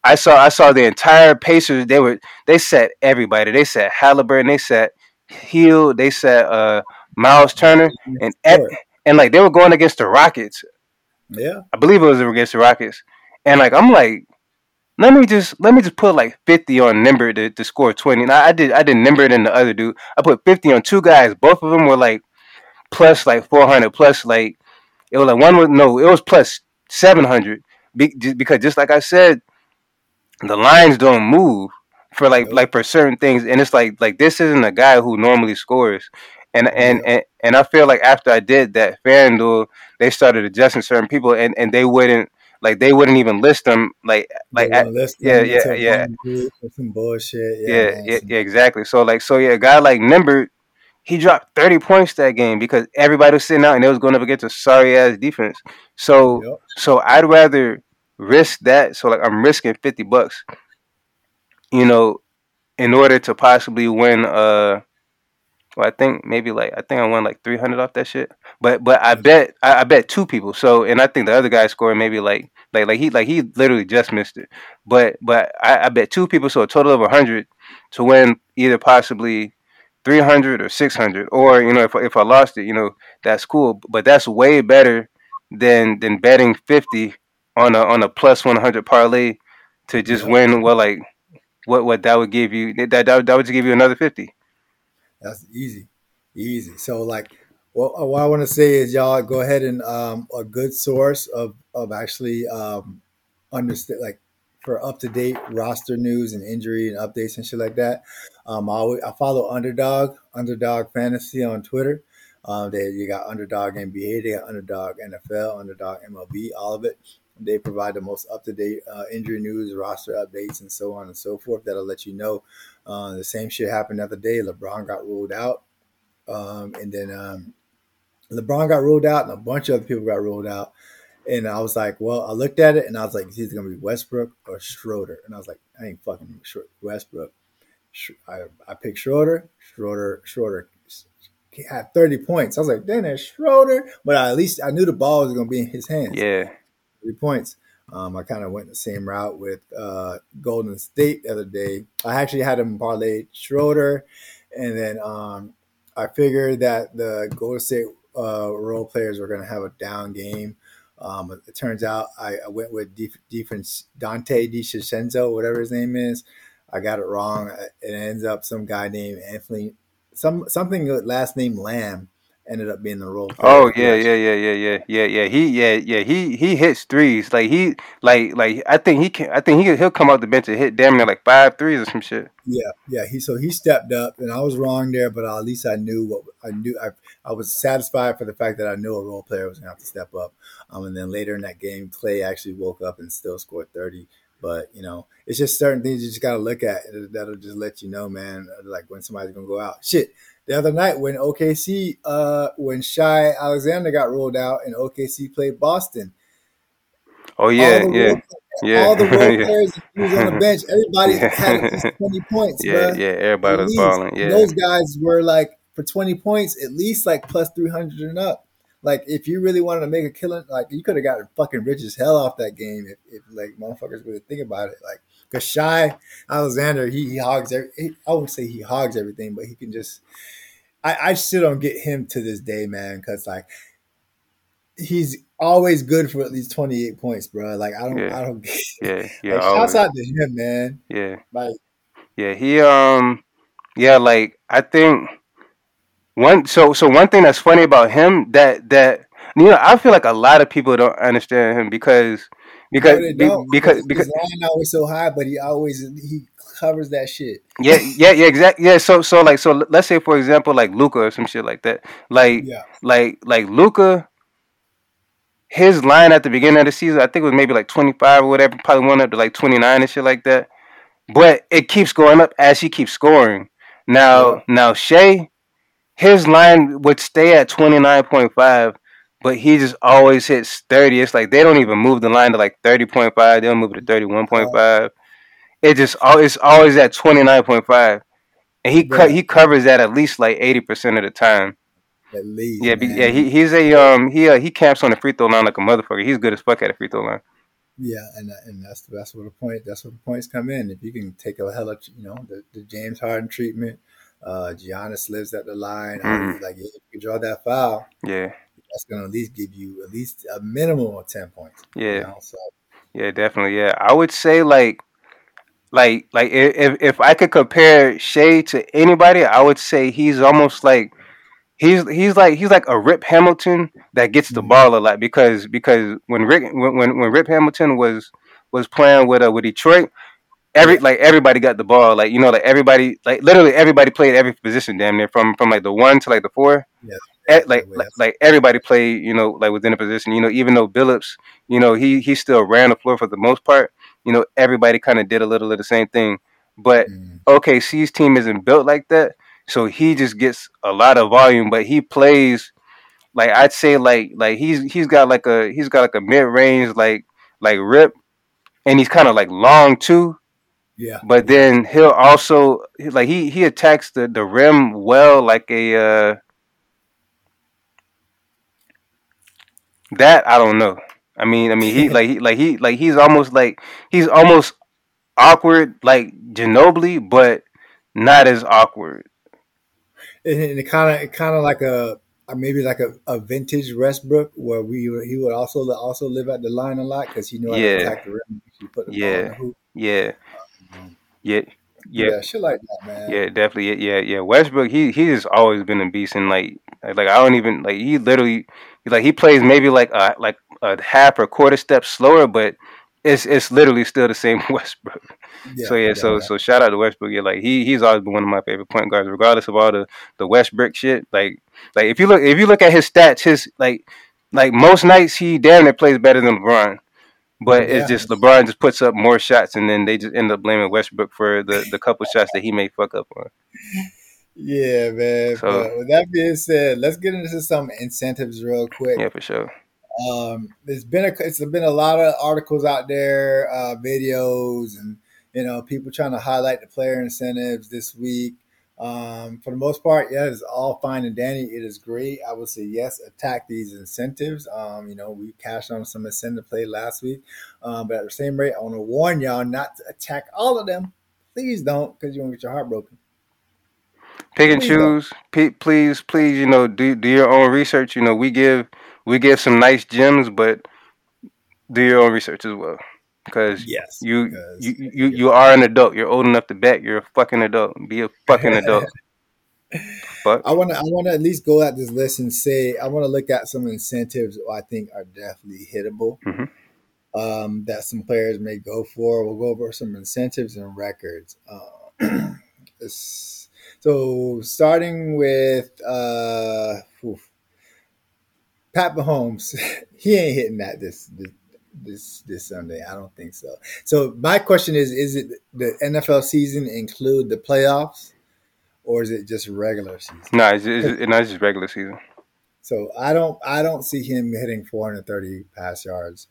I saw I saw the entire Pacers. They were they set everybody. They set Halliburton. They set Hield. They set uh, Miles Turner, and and like they were going against the Rockets. Yeah, I believe it was against the Rockets, and like I'm like, let me just let me just put like 50 on Nembhard to, to score 20. And I, I did I did Nembhard and the other dude. I put 50 on two guys. Both of them were like plus like 400 plus like it was like one was no it was plus 700 Be, because just like I said, the lines don't move for like like for certain things, and it's like like this isn't a guy who normally scores. And, and and and I feel like after I did that, FanDuel they started adjusting certain people, and, and they wouldn't like they wouldn't even list them like like at, list yeah yeah yeah. some bullshit yeah yeah, yeah, yeah exactly. So like so yeah a guy like Nembhard he dropped 30 points that game because everybody was sitting out and it was going up against a sorry ass defense so yep. so I'd rather risk that so like I'm risking 50 bucks you know in order to possibly win uh well, I think maybe like I think I won like three hundred off that shit. But but I bet I, I, bet two people. So and I think the other guy scored maybe like like like he like he literally just missed it. But but I, I bet two people, so a total of hundred to win either possibly three hundred or six hundred. Or you know if if I lost it, you know that's cool. But that's way better than than betting fifty on a on a plus one hundred parlay to just yeah. win. Well, like what what that would give you that that, that would give you another fifty. That's easy, easy. So like, well, what I want to say is y'all go ahead and um, a good source of of actually um, understand like for up to date roster news and injury and updates and shit like that. Um, I, always, I follow Underdog Underdog Fantasy on Twitter. Um, they you got Underdog NBA, they got Underdog NFL, Underdog MLB, all of it. They provide the most up to date uh, injury news, roster updates, and so on and so forth. That'll let you know. Uh, the same shit happened the other day. LeBron got ruled out, um, and then um, LeBron got ruled out, and a bunch of other people got ruled out. And I was like, well, I looked at it, and I was like, it's either gonna be Westbrook or Schroeder. And I was like, I ain't fucking Westbrook. I, I picked Schroeder. Schroeder. Schroeder had 30 points. I was like, damn, that's Schroeder. But at least I knew the ball was going to be in his hands. Yeah three points. Um, I kind of went the same route with uh, Golden State the other day. I actually had him parlay Schroeder, and then um, I figured that the Golden State uh, role players were going to have a down game. Um, it turns out I, I went with def- defense Donte DiVincenzo, whatever his name is. I got it wrong. It ends up some guy named Anthony, some something last name Lamb ended up being the role. Oh yeah, yeah, yeah, yeah, yeah, yeah, yeah. He yeah, yeah. He he hits threes. Like he like like I think he can. I think he he'll come off the bench and hit damn near like five threes or some shit. Yeah, yeah. He so he stepped up, and I was wrong there, but at least I knew what I knew. I I was satisfied for the fact that I knew a role player was gonna have to step up. Um, and then later in that game, Clay actually woke up and still scored thirty. But you know, it's just certain things you just gotta look at that'll just let you know, man. Like when somebody's gonna go out. Shit, the other night when OKC, uh, when Shai Alexander got rolled out and OKC played Boston. Oh yeah, yeah, role, yeah. All the role [laughs] yeah. players was on the bench. Everybody [laughs] yeah. had at least twenty points. Yeah, bro. yeah. Everybody was balling. Yeah, those guys were like for twenty points at least like plus three hundred and up. Like if you really wanted to make a killing, like you could have gotten fucking rich as hell off that game if, if like motherfuckers would really think about it. Like because Shai Alexander, he, he hogs. Every, he, I wouldn't say he hogs everything, but he can just. I, I still don't get him to this day, man. Because like he's always good for at least twenty eight points, bro. Like I don't, yeah. I don't. Get, [laughs] yeah, yeah. Like, shouts out to him, man. Yeah, like yeah, he um, yeah, like I think one. So so one thing that's funny about him that that you know I feel like a lot of people don't understand him because because no, because because his line always so high, but he always he covers that shit. Yeah, yeah, yeah, exactly. Yeah, so so like so let's say for example like Luka or some shit like that. Like yeah. like like Luka his line at the beginning of the season, I think it was maybe like 25 or whatever, probably went up to like 29 and shit like that. But it keeps going up as he keeps scoring. Now, yeah. now Shai, his line would stay at 29.5, but he just always hits 30. It's like they don't even move the line to like 30.5. They'll move it to 31.5. It just it's always at 29.5. and he cut he covers that at least like eighty percent of the time. At least, yeah, yeah. He he's a um he uh, he camps on the free throw line like a motherfucker. He's good as fuck at the free throw line. Yeah, and and that's that's where the point that's where the points come in. If you can take a hell of you know the, the James Harden treatment, uh Giannis lives at the line. Mm-hmm. Like if you can draw that foul, yeah, that's gonna at least give you at least a minimum of ten points. Yeah, you know? so yeah, definitely. Yeah, I would say like like like if if I could compare Shai to anybody, I would say he's almost like he's he's like he's like a Rip Hamilton that gets the mm-hmm. ball a lot because because when Rick when when, when Rip Hamilton was was playing with uh, with Detroit, every like everybody got the ball. Like you know, like everybody like literally everybody played every position damn near from from like the one to like the four. Yeah. Like, like like everybody played, you know, like within a position. You know, even though Billups, you know, he he still ran the floor for the most part. You know, everybody kind of did a little of the same thing. But mm. OKC's team isn't built like that. So he just gets a lot of volume, but he plays like I'd say like like he's he's got like a he's got like a mid range like like rip, and he's kind of like long too. Yeah. But then he'll also like he he attacks the the rim well like a uh that I don't know. I mean I mean he like he like he like he's almost like he's almost awkward like Ginobili, but not as awkward and it kind of kind of like a maybe like a, a vintage Westbrook where we he would also also live at the line a lot because he knew how yeah. to attack the rim. put the yeah. ball in the hoop. Yeah. Um, yeah. Yeah, yeah, shit like that, man. Yeah, definitely. Yeah, yeah. Westbrook, he he has always been a beast, and like, like I don't even like he literally, like he plays maybe like a like a half or quarter step slower, but it's it's literally still the same [laughs] Westbrook. Yeah, so yeah, yeah so yeah. so shout out to Westbrook. Yeah, like he he's always been one of my favorite point guards, regardless of all the the Westbrook shit. Like like if you look if you look at his stats, his like like most nights he damn it plays better than LeBron. But it's just LeBron just puts up more shots, and then they just end up blaming Westbrook for the the couple shots that he may fuck up on. Yeah, man. So, with that being said, let's get into some incentives real quick. Yeah, for sure. Um, there's been a it's been a lot of articles out there, uh, videos, and you know people trying to highlight the player incentives this week. Um, for the most part, yeah, it's all fine and dandy. It is great. I would say yes, attack these incentives. Um, you know, we cashed on some incentive play last week, um, but at the same rate, I want to warn y'all not to attack all of them. Please don't, because you won't get your heart broken. Pick and please choose. P- please, please, you know, do do your own research. You know, we give we give some nice gems, but do your own research as well. Because yes, you because, you you, you are an adult. You're old enough to bet. You're a fucking adult. Be a fucking adult. [laughs] but I want to I want to at least go at this list and say I want to look at some incentives I think are definitely hittable. Mm-hmm. Um, that some players may go for. We'll go over some incentives and records. [clears throat] Uh, so starting with uh, oof, Pat Mahomes, [laughs] he ain't hitting that this, this this this Sunday. I don't think so. So my question is: Is it the NFL season include the playoffs, or is it just regular season? No, it's, it's, it's just regular season. So I don't I don't see him hitting 430 pass yards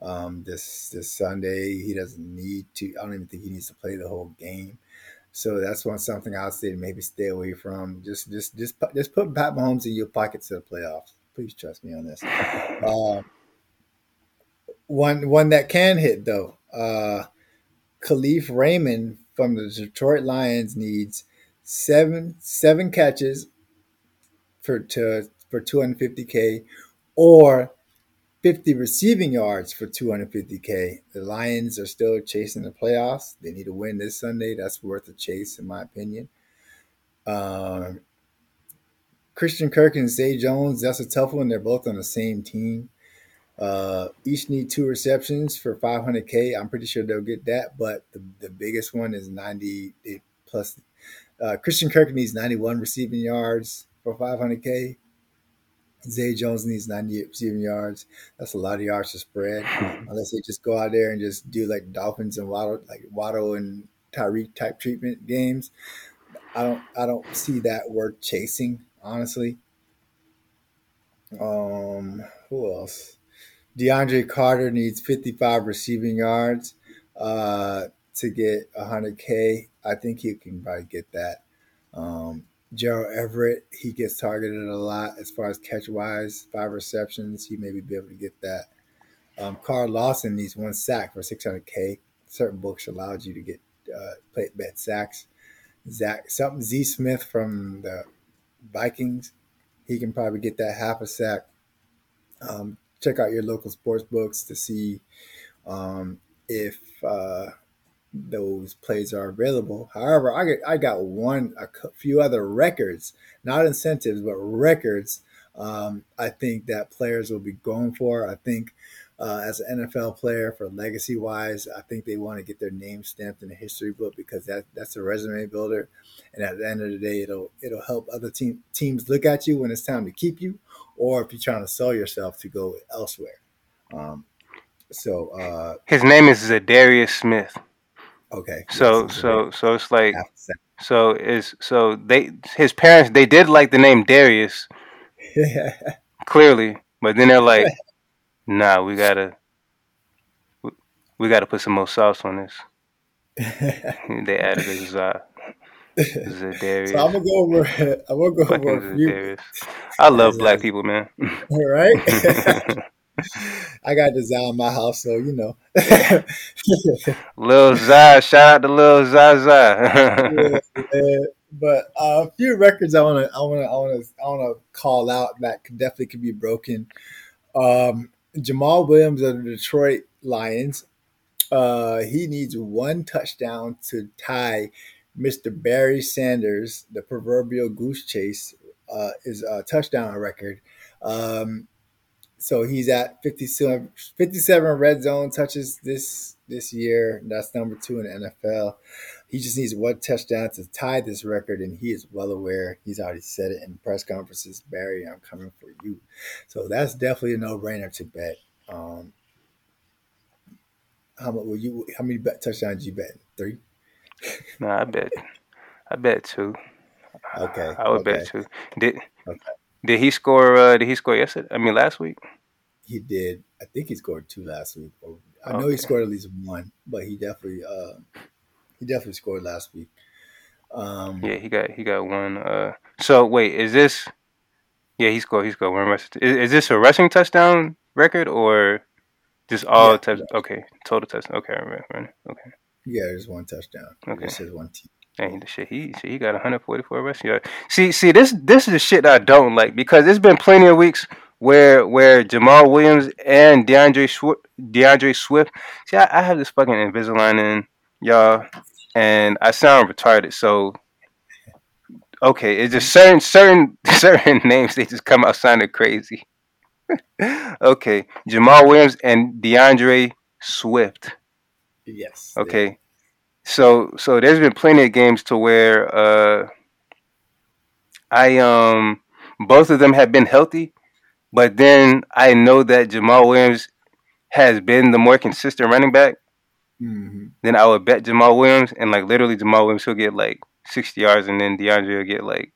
um, this this Sunday. He doesn't need to. I don't even think he needs to play the whole game. So that's one something I'll say maybe stay away from. Just just just just put Pat Mahomes in your pocket to the playoffs. Please trust me on this. [laughs] Uh, one one that can hit though. Uh, Kalif Raymond from the Detroit Lions needs seven seven catches for to for 250k or 50 receiving yards for 250k. The Lions are still chasing the playoffs. They need to win this Sunday. That's worth a chase, in my opinion. Um, Christian Kirk and Zay Jones, that's a tough one. They're both on the same team. Uh, each need two receptions for 500K. I'm pretty sure they'll get that, but the, the biggest one is 90 plus. Uh, Christian Kirk needs 91 receiving yards for 500K. Zay Jones needs 98 receiving yards. That's a lot of yards to spread, [laughs] unless they just go out there and just do like Dolphins and Waddle, like Waddle and Tyreek type treatment games. I don't, I don't see that worth chasing honestly. Um, who else? DeAndre Carter needs 55 receiving yards uh, to get 100K. I think he can probably get that. Um, Gerald Everett, he gets targeted a lot as far as catch wise, five receptions. He maybe be able to get that. Um, Carl Lawson needs one sack for 600K. Certain books allowed you to get uh, play bet sacks. Zach something Z Smith from the Vikings, he can probably get that half a sack. Um, check out your local sports books to see um, if uh, those plays are available. However, I got, I got one, a few other records, not incentives, but records. Um, I think that players will be going for. I think uh, as an NFL player for legacy wise, I think they want to get their name stamped in the history book because that that's a resume builder. And at the end of the day, it'll it'll help other team teams look at you when it's time to keep you, or if you're trying to sell yourself to go elsewhere. Um, so uh, his name is Za'Darius Smith. Okay. So so so it's like so is so they his parents they did like the name Darius. [laughs] clearly, but then they're like, nah, we gotta we gotta put some more sauce on this. [laughs] they added a Zah. [laughs] Za'Darius. So I'm gonna go over. I'm gonna go Fucking over. I love black people, man. right. [laughs] I got the Zah in my house, so you know. [laughs] Lil Zah, shout out to Lil Zaza. yeah, but uh, a few records I want to, I want to, I want to, I want to call out that could definitely could be broken. Um, Jamaal Williams of the Detroit Lions. Uh, he needs one touchdown to tie Mr. Barry Sanders, the proverbial goose chase, uh, is a touchdown record. Um, so he's at 57, 57 red zone touches this this year. That's number two in the NFL. He just needs one touchdown to tie this record, and he is well aware. He's already said it in press conferences. Barry, I'm coming for you. So that's definitely a no brainer to bet. Um, how much will you? How many bet touchdowns you bet? Three. no, I bet. I bet two. Okay. I would okay. bet two. Did okay. Did he score? Uh, did he score yesterday? I mean, last week. He did. I think he scored two last week. I know he scored at least one, but he definitely, uh, he definitely scored last week. Um, yeah, he got he got one. Uh, so wait, is this? Yeah, he scored. He scored one rush. Is, is this a rushing touchdown record or just all yeah, touch? Okay, total touchdown. Okay, I remember. Okay. Yeah, there's one touchdown. Okay, it says one team. And the shit he shit, he got 144 rushing yards. See, see, this this is the shit I don't like because there's been plenty of weeks where where Jamaal Williams and DeAndre Swift, DeAndre Swift. See, I, I have this fucking Invisalign in y'all, and I sound retarded. So okay, it's just certain certain [laughs] certain names they just come out sounding crazy. [laughs] okay, Jamaal Williams and DeAndre Swift. Yes. Okay. So so there's been plenty of games to where uh I um both of them have been healthy, but then I know that Jamaal Williams has been the more consistent running back. Mm-hmm. Then I would bet Jamaal Williams and like literally Jamaal Williams he'll get like sixty yards and then DeAndre will get like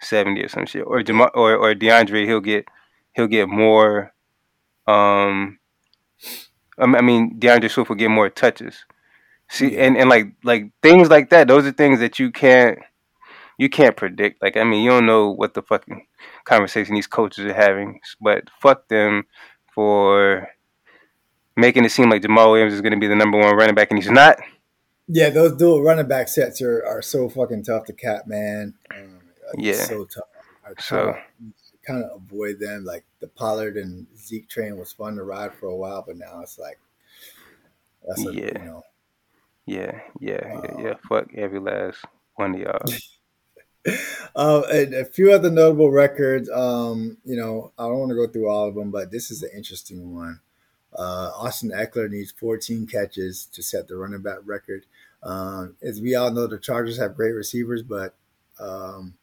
seventy or some shit. Or Jamaal or or DeAndre he'll get he'll get more um I mean DeAndre Swift will get more touches. See, and, and like like things like that, those are things that you can't you can't predict. Like I mean, you don't know what the fucking conversation these coaches are having, but fuck them for making it seem like Jamaal Williams is going to be the number one running back, and he's not. Yeah, those dual running back sets are, are so fucking tough to cap, man. Um, yeah, so tough. I so kind of avoid them. Like the Pollard and Zeke train was fun to ride for a while, but now it's like that's a, yeah. you know yeah, yeah, yeah, yeah. Fuck every last one of y'all. [laughs] and a few other notable records. Um, you know, I don't want to go through all of them, but this is an interesting one. Uh, Austin Ekeler needs 14 catches to set the running back record. Um, as we all know, the Chargers have great receivers, but um,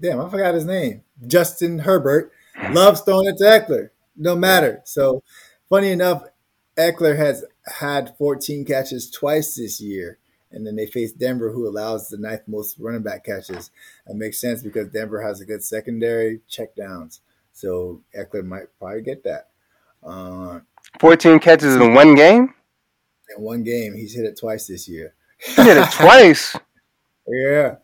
damn, I forgot his name. Justin Herbert loves throwing it to Ekeler, no matter. So, funny enough, Ekeler has had 14 catches twice this year. And then they face Denver, who allows the ninth most running back catches. That makes sense because Denver has a good secondary checkdowns. So Ekeler might probably get that. Uh, 14 catches in one game? In one game. He's hit it twice this year. He hit it twice? [laughs] Yeah.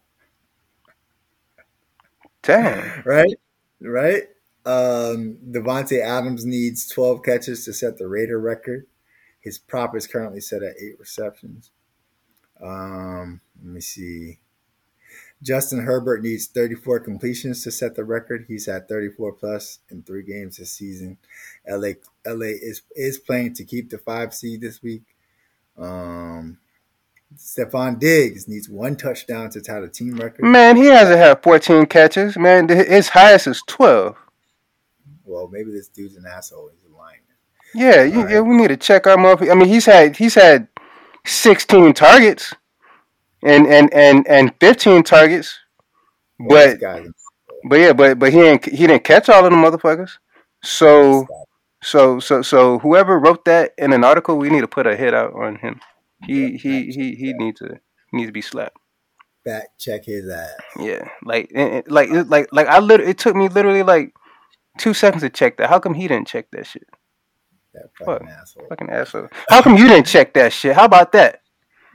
Damn. right, right. Um, Davante Adams needs 12 catches to set the Raider record. His prop is currently set at eight receptions. Um, let me see. Justin Herbert needs 34 completions to set the record. He's had 34 plus in three games this season. LA LA is is playing to keep the five seed this week. Um, Stefon Diggs needs one touchdown to tie the team record. Man, he hasn't had 14 catches. Man, his highest is 12. Well, maybe this dude's an asshole. He's lying. Yeah, you, right. yeah, we need to check our motherfucker. I mean, he's had he's had 16 targets and and and and 15 targets, but but yeah, but but he didn't he didn't catch all of the motherfuckers. So so so so whoever wrote that in an article, we need to put a hit out on him. He he he he needs to needs to be slapped. Back check his ass. Yeah, like like like like I literally it took me literally like two seconds to check that. How come he didn't check that shit? That fucking Fuck, asshole. Fucking asshole. How come you didn't check that shit? How about that?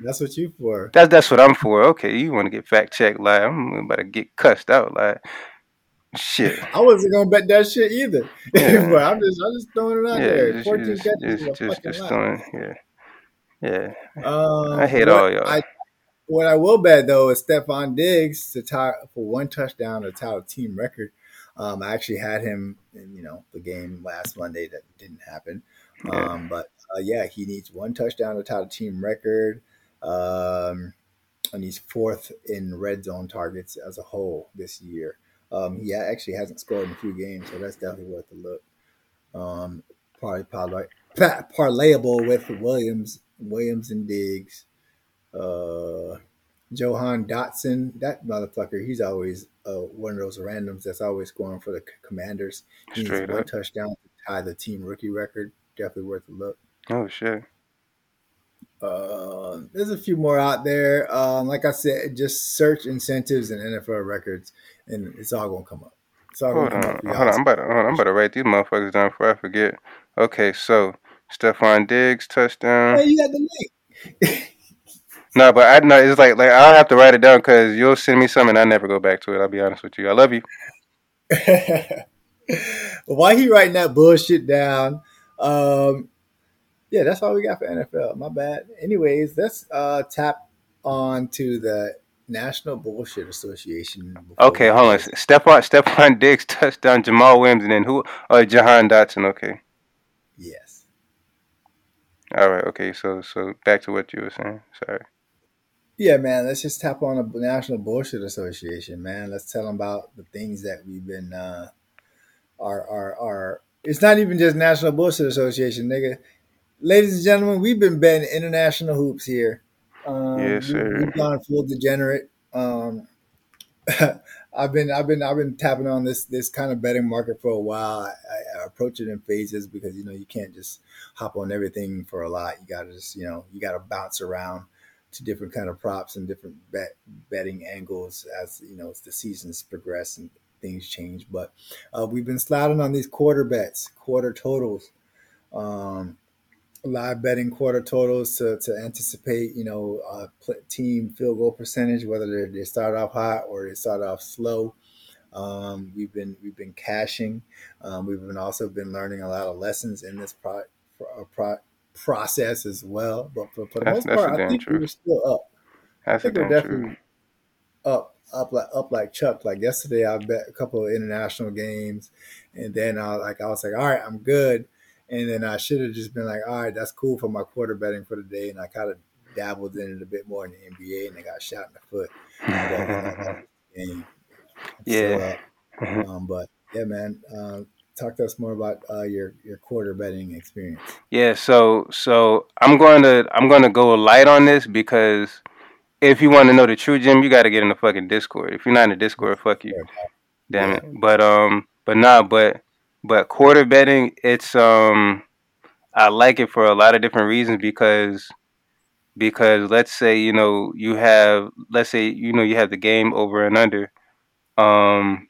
That's what you for. That's that's what I'm for. Okay, you want to get fact checked? Like I'm about to get cussed out. Like shit. [laughs] I wasn't gonna bet that shit either. [laughs] Yeah. but I'm just I'm just throwing it out yeah, there. Just, just, just, just, just throwing, yeah. Yeah. Um, I hate all y'all. I, what I will bet though is Stefon Diggs to tie for one touchdown to tie a team record. Um, I actually had him in you know the game last Monday that didn't happen. Yeah. Um, but uh, yeah, he needs one touchdown to tie the team record. Um, and he's fourth in red zone targets as a whole this year. Um, he actually hasn't scored in a few games, so that's definitely worth a look. Um, probably parlay, parlayable with Williams, Williams and Diggs. Uh, Jahan Dotson, that motherfucker, he's always uh, one of those randoms that's always scoring for the Commanders. He needs one touchdown to tie the team rookie record. Definitely worth a look. Oh shit. Uh, there's a few more out there. Um, like I said, just search incentives and NFL records, and it's all gonna come up. It's all hold on, hold on. I'm about to, hold on. I'm about to write these motherfuckers down before I forget. Okay, so Stefon Diggs touchdown. Hey, you got the link. [laughs] no, but I know it's like like I'll have to write it down because you'll send me something. I never go back to it. I'll be honest with you. I love you. [laughs] Why he writing that bullshit down? Um, yeah, that's all we got for NFL. My bad. Anyways, let's uh, tap on to the National Bullshit Association. Okay, hold on. Step on, step on [laughs] Diggs touchdown, Jamaal Williams, and then who? Uh, Jahan Dotson. Okay. Yes. All right. Okay. So so back to what you were saying. Sorry. Yeah, man. Let's just tap on the National Bullshit Association, man. Let's tell them about the things that we've been. Uh, our our our. It's not even just National Bullshit Association, nigga ladies and gentlemen, we've been betting international hoops here. Um, yes, sir. We, have gone full degenerate. Um, [laughs] I've been, I've been, I've been tapping on this this kind of betting market for a while. I, I, approach it in phases because you know you can't just hop on everything for a lot. You got to just, you know, you got to bounce around to different kind of props and different bet betting angles as you know as the seasons progress and things change. But uh, we've been sliding on these quarter bets, quarter totals. Um, live betting quarter totals to, to anticipate, you know, uh, team field goal percentage, whether they start off hot or they start off slow. Um, we've been we've been cashing. Um, we've been also been learning a lot of lessons in this pro, pro, pro process as well. But for, for the that's, most part, I think true. we're still up. That's I think we're definitely true. up up like up like Chuck. Like yesterday, I bet a couple of international games, and then I like I was like, all right, I'm good. And then I should have just been like, all right, that's cool for my quarter betting for the day. And I kind of dabbled in it a bit more in the NBA and I got shot in the foot. [laughs] and, yeah. So, uh, um, but yeah, man, uh, talk to us more about uh, your your quarter betting experience. Yeah, so so I'm going to I'm going to go light on this because if you want to know the true Jim, you got to get in the fucking Discord. If you're not in the Discord, fuck you. Damn it. But um, but nah, but but quarter betting, it's um, I like it for a lot of different reasons because because let's say you know you have let's say you know you have the game over and under. Um,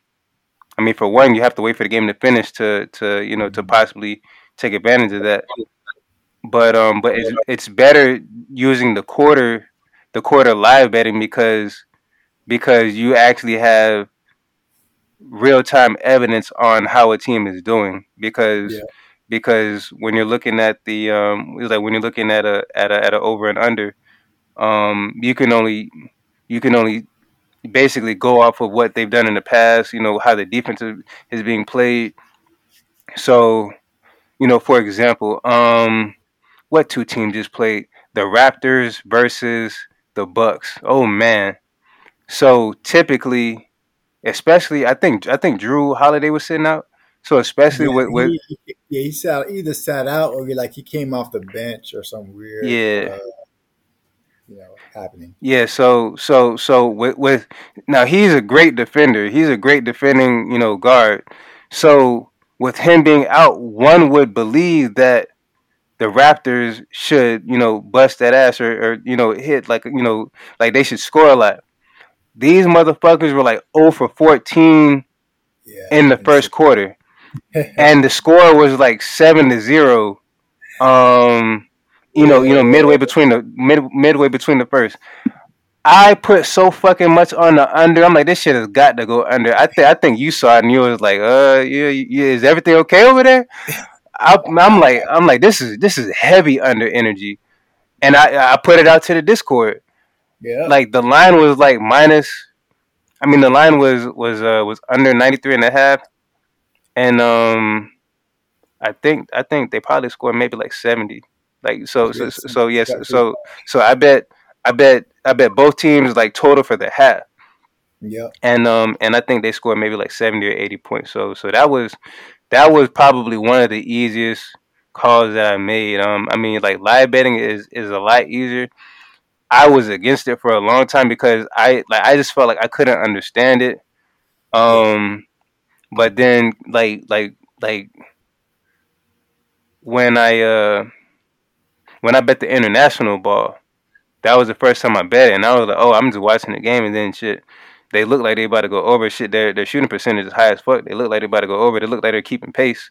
I mean, for one, you have to wait for the game to finish to to you know to possibly take advantage of that. But um, but it's it's better using the quarter the quarter live betting because because you actually have real time evidence on how a team is doing because yeah. because when you're looking at the um like when you're looking at a at a at a over and under, um you can only you can only basically go off of what they've done in the past. You know how the defense is being played. So, you know, for example, um, what two teams just played? The Raptors versus the Bucks. Oh man. So typically, especially I think I think Jrue Holiday was sitting out. So especially yeah, with, with he, yeah, he sat either sat out or like he came off the bench or some weird yeah. Uh, you know, happening. Yeah, so so so with, with now he's a great defender. He's a great defending, you know, guard. So with him being out, one would believe that the Raptors should, you know, bust that ass or, or you know, hit like you know, like they should score a lot. These motherfuckers were like 0 for 14 yeah, in the first quarter. [laughs] and the score was like 7 to 0. Um you know, you know, midway between the mid midway between the first. I put so fucking much on the under. I'm like, this shit has got to go under. I think I think you saw it and you was like, uh, yeah, yeah is everything okay over there? I, am like, I'm like, this is this is heavy under energy, and I I put it out to the Discord. Yeah, like the line was like minus. I mean, the line was was uh was under 93 and a half, and um, I think I think they probably scored maybe like 70. Like so so so yes so so I bet I bet I bet both teams like total for the half. Yeah. And um and I think they scored maybe like 70 or 80 points. So so that was that was probably one of the easiest calls that I made. Um I mean like live betting is is a lot easier. I was against it for a long time because I like I just felt like I couldn't understand it. Um but then like like like when I uh when I bet the international ball, that was the first time I bet it, and I was like, oh, I'm just watching the game, and then shit, they look like they about to go over. Shit, their their shooting percentage is high as fuck. They look like they about to go over. They look like they're keeping pace.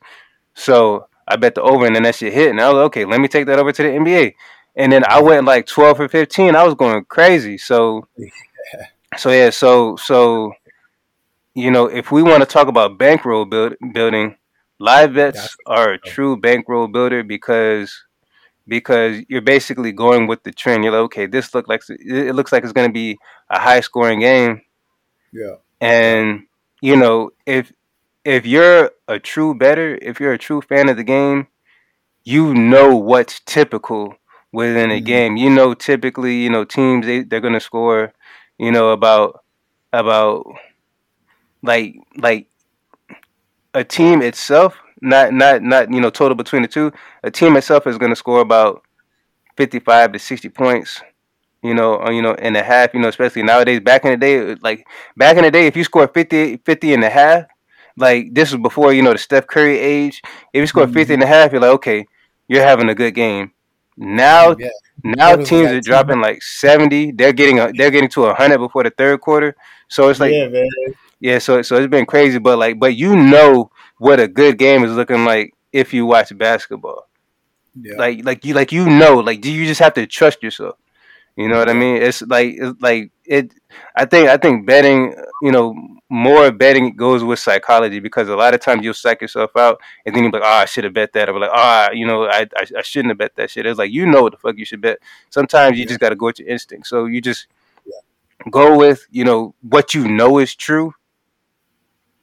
So I bet the over, and then that shit hit, and I was like, okay, let me take that over to the NBA. And then I went like 12 or 15. I was going crazy. So, [laughs] so yeah, so so you know, if we want to talk about bankroll build, building, live bets are a true bankroll builder because because you're basically going with the trend. You're like, okay, this look like it looks like it's going to be a high scoring game. Yeah. And you know, if if you're a true better, if you're a true fan of the game, you know what's typical within a mm-hmm. game. You know, typically, you know, teams they they're going to score, you know, about about like like a team itself not not not you know total between the two. A team itself is going to score about fifty five to sixty points. You know, uh, you know, and a half. You know, especially nowadays. Back in the day, like back in the day, if you score 50, 50 and a half, like this was before you know the Steph Curry age. If you score mm-hmm. 50 and a half, you're like, okay, you're having a good game. Now, yeah. now teams are dropping like seventy. They're getting a, they're getting to hundred before the third quarter. So it's like, yeah, yeah. So so it's been crazy, but like, but you know what a good game is looking like if you watch basketball. Yeah. Like like you like you know like do you just have to trust yourself. You know what I mean? It's like it's like it. I think I think betting, you know, more betting goes with psychology because a lot of times you'll psych yourself out and then you're like, oh, I should have bet that, or like, oh, you know, I, I, I shouldn't have bet that shit. It's like you know what the fuck you should bet. Sometimes you yeah. just got to go with your instinct. So you just yeah. go with you know what you know is true,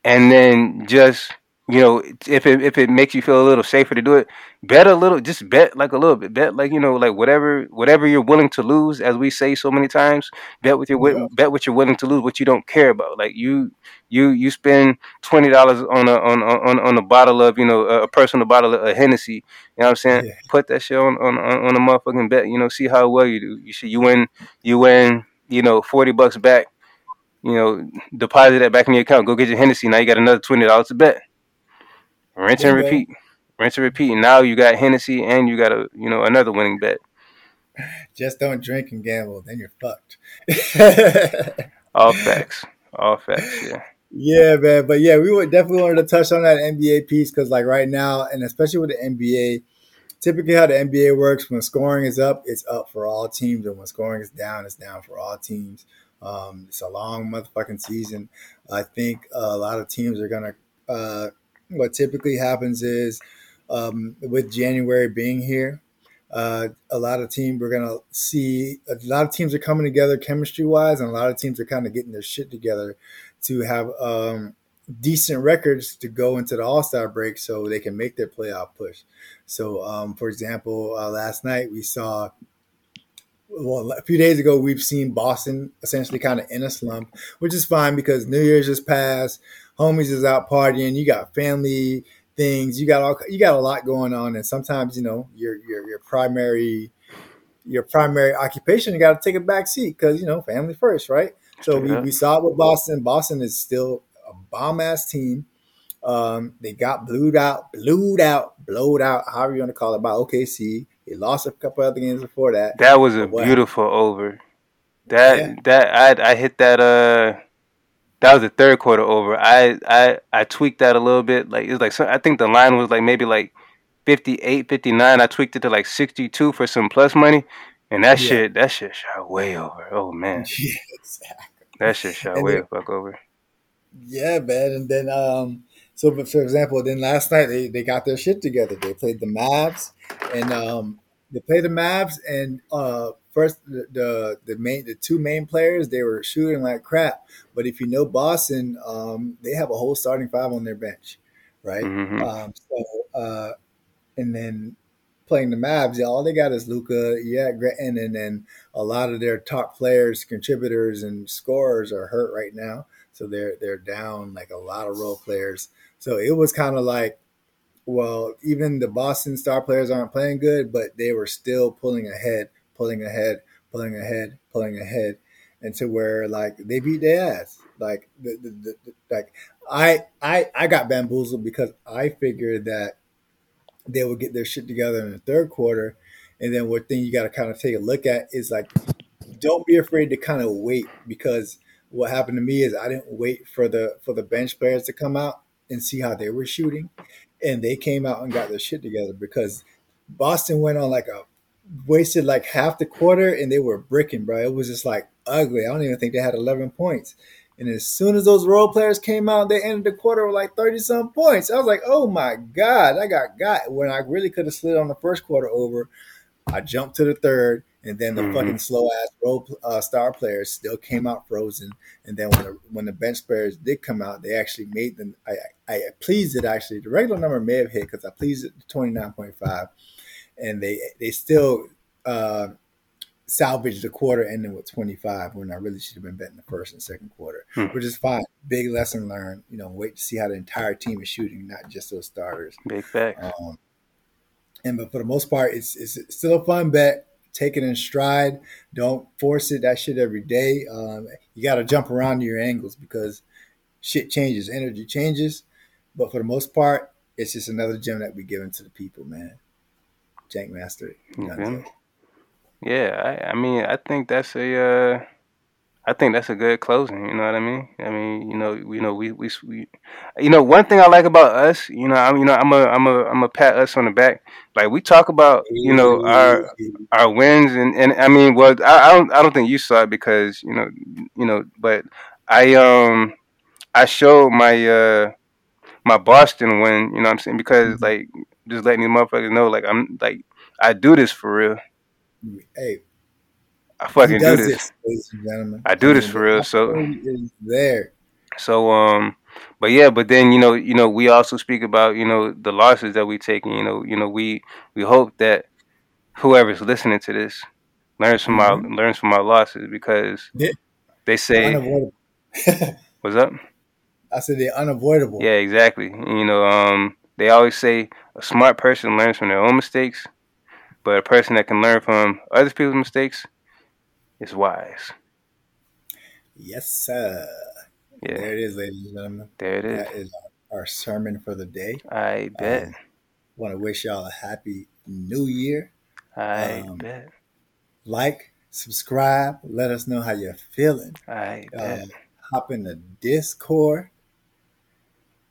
and then just you know, if it if it makes you feel a little safer to do it, bet a little, just bet like a little bit, bet like you know, like whatever whatever you're willing to lose, as we say so many times, bet with your yeah. bet what you're willing to lose, what you don't care about. Like you you you spend twenty dollars on a on on on a bottle of you know a personal bottle of a Hennessy. You know what I'm saying? Yeah. Put that shit on, on on a motherfucking bet. You know, see how well you do. You see, you win you win you know forty bucks back. You know, deposit that back in your account. Go get your Hennessy. Now you got another twenty dollars to bet. Rinse and repeat. Rinse and repeat. Now you got Hennessy and you got a you know another winning bet. [laughs] Just don't drink and gamble, then you're fucked. [laughs] All facts. All facts. Yeah. Yeah, man. But yeah, we would definitely wanted to touch on that NBA piece because, like, right now, and especially with the NBA, typically how the NBA works when scoring is up, it's up for all teams, and when scoring is down, it's down for all teams. Um, it's a long motherfucking season. I think a lot of teams are gonna. Uh, what typically happens is um, with January being here, uh, a lot of teams we're gonna see a lot of teams are coming together chemistry wise, and a lot of teams are kind of getting their shit together to have um, decent records to go into the All Star break, so they can make their playoff push. So, um, for example, uh, last night we saw. Well, a few days ago, we've seen Boston essentially kind of in a slump, which is fine because New Year's just passed. Homies is out partying. You got family things. You got all you got a lot going on, and sometimes you know your your your primary your primary occupation you got to take a back seat because you know family first, right? So we, we saw it with Boston. Boston is still a bomb ass team. Um, they got blued out, blued out, blowed out, however you want to call it, by OKC. They lost a couple other games before that. That was a beautiful over. That yeah. that I I hit that uh that was the third quarter over. I I I tweaked that a little bit. Like it was like I think the line was like maybe like 58, 59. I tweaked it to like 62 for some plus money. And that yeah. shit, that shit shot way over. Oh man. [laughs] Yeah, exactly. That shit shot and way then, fuck over. Yeah, man. And then um so for example, then last night they, they got their shit together. They played the Mavs and um they played the Mavs and uh first the, the, the main the two main players they were shooting like crap. But if you know Boston, um, they have a whole starting five on their bench, right? Mm-hmm. Um, so uh, and then playing the Mavs, yeah, all they got is Luka, yeah, and and then a lot of their top players, contributors, and scorers are hurt right now. So they're they're down like a lot of role players. So it was kind of like, well, even the Boston star players aren't playing good, but they were still pulling ahead pulling ahead, pulling ahead, pulling ahead, and to where like they beat their ass. Like the, the, the, the like I I I got bamboozled because I figured that they would get their shit together in the third quarter, and then what thing you got to kind of take a look at is like don't be afraid to kind of wait because what happened to me is I didn't wait for the for the bench players to come out and see how they were shooting, and they came out and got their shit together because Boston went on like a wasted like half the quarter and they were bricking, bro. It was just like ugly. I don't even think they had 11 points. And as soon as those role players came out, they ended the quarter with like 30 some points. I was like, oh my God, I got got when I really could have slid on the first quarter over. I jumped to the third, and then the mm-hmm. fucking slow ass role uh, star players still came out frozen. And then when the, when the bench players did come out, they actually made them. I, I, I pleased it actually. The regular number may have hit because I pleased it to 29.5 and they they still uh, salvaged the quarter ending with 25 when I really should have been betting the first and second quarter, hmm. which is fine. Big lesson learned. You know, wait to see how the entire team is shooting, not just those starters. Big fact. Um, and but for the most part, it's it's still a fun bet. Take it in stride. Don't force it. That shit every day. Um, you got to jump around your angles because shit changes, energy changes. But for the most part, it's just another gem that we give to the people, man. Jank Master. Okay. Yeah, I, I mean, I think that's a, uh, I think that's a good closing. You know what I mean? I mean, you know, you know, we, we, we, you know, one thing I like about us, you know, I'm, you know, I'm a, I'm a, I'm a pat us on the back. Like we talk about, you know, our, our wins, and, and I mean, well, I, I don't, I don't think you saw it because, you know, you know, but I, um, I showed my, uh, my Boston win. You know what I'm saying? Because mm-hmm. like just letting these motherfuckers know, like I'm like I do this for real. Hey, I fucking do this, this, ladies and gentlemen. I do this for real. So there. So um, but yeah, but then you know, you know, we also speak about you know the losses that we take. And, you know, you know, we we hope that whoever's listening to this learns from mm-hmm. our learns from our losses because yeah. they say [laughs] what's up. I said they're unavoidable. Yeah, exactly. You know, um, they always say a smart person learns from their own mistakes, but a person that can learn from other people's mistakes is wise. Yes, sir. Yeah. There it is, ladies and gentlemen. There it is. That is our sermon for the day. I bet. Um, Want to wish y'all a happy new year. I um, bet. Like, subscribe, let us know how you're feeling. I bet. Um, hop in the Discord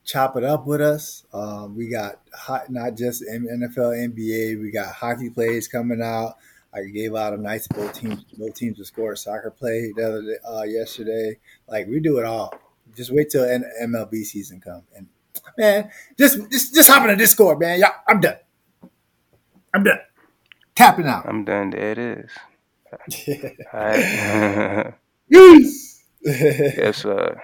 chop it up with us. Um, we got hot, not just NFL, NBA. We got hockey plays coming out. I gave out a nice both teams both teams to score soccer play the other day, uh, yesterday. Like we do it all. Just wait till MLB season come and man, just just just hop in the Discord, man. Y'all, I'm done. I'm done. Tapping out. I'm done. There it is. [laughs] All right. [laughs] Yes, sir.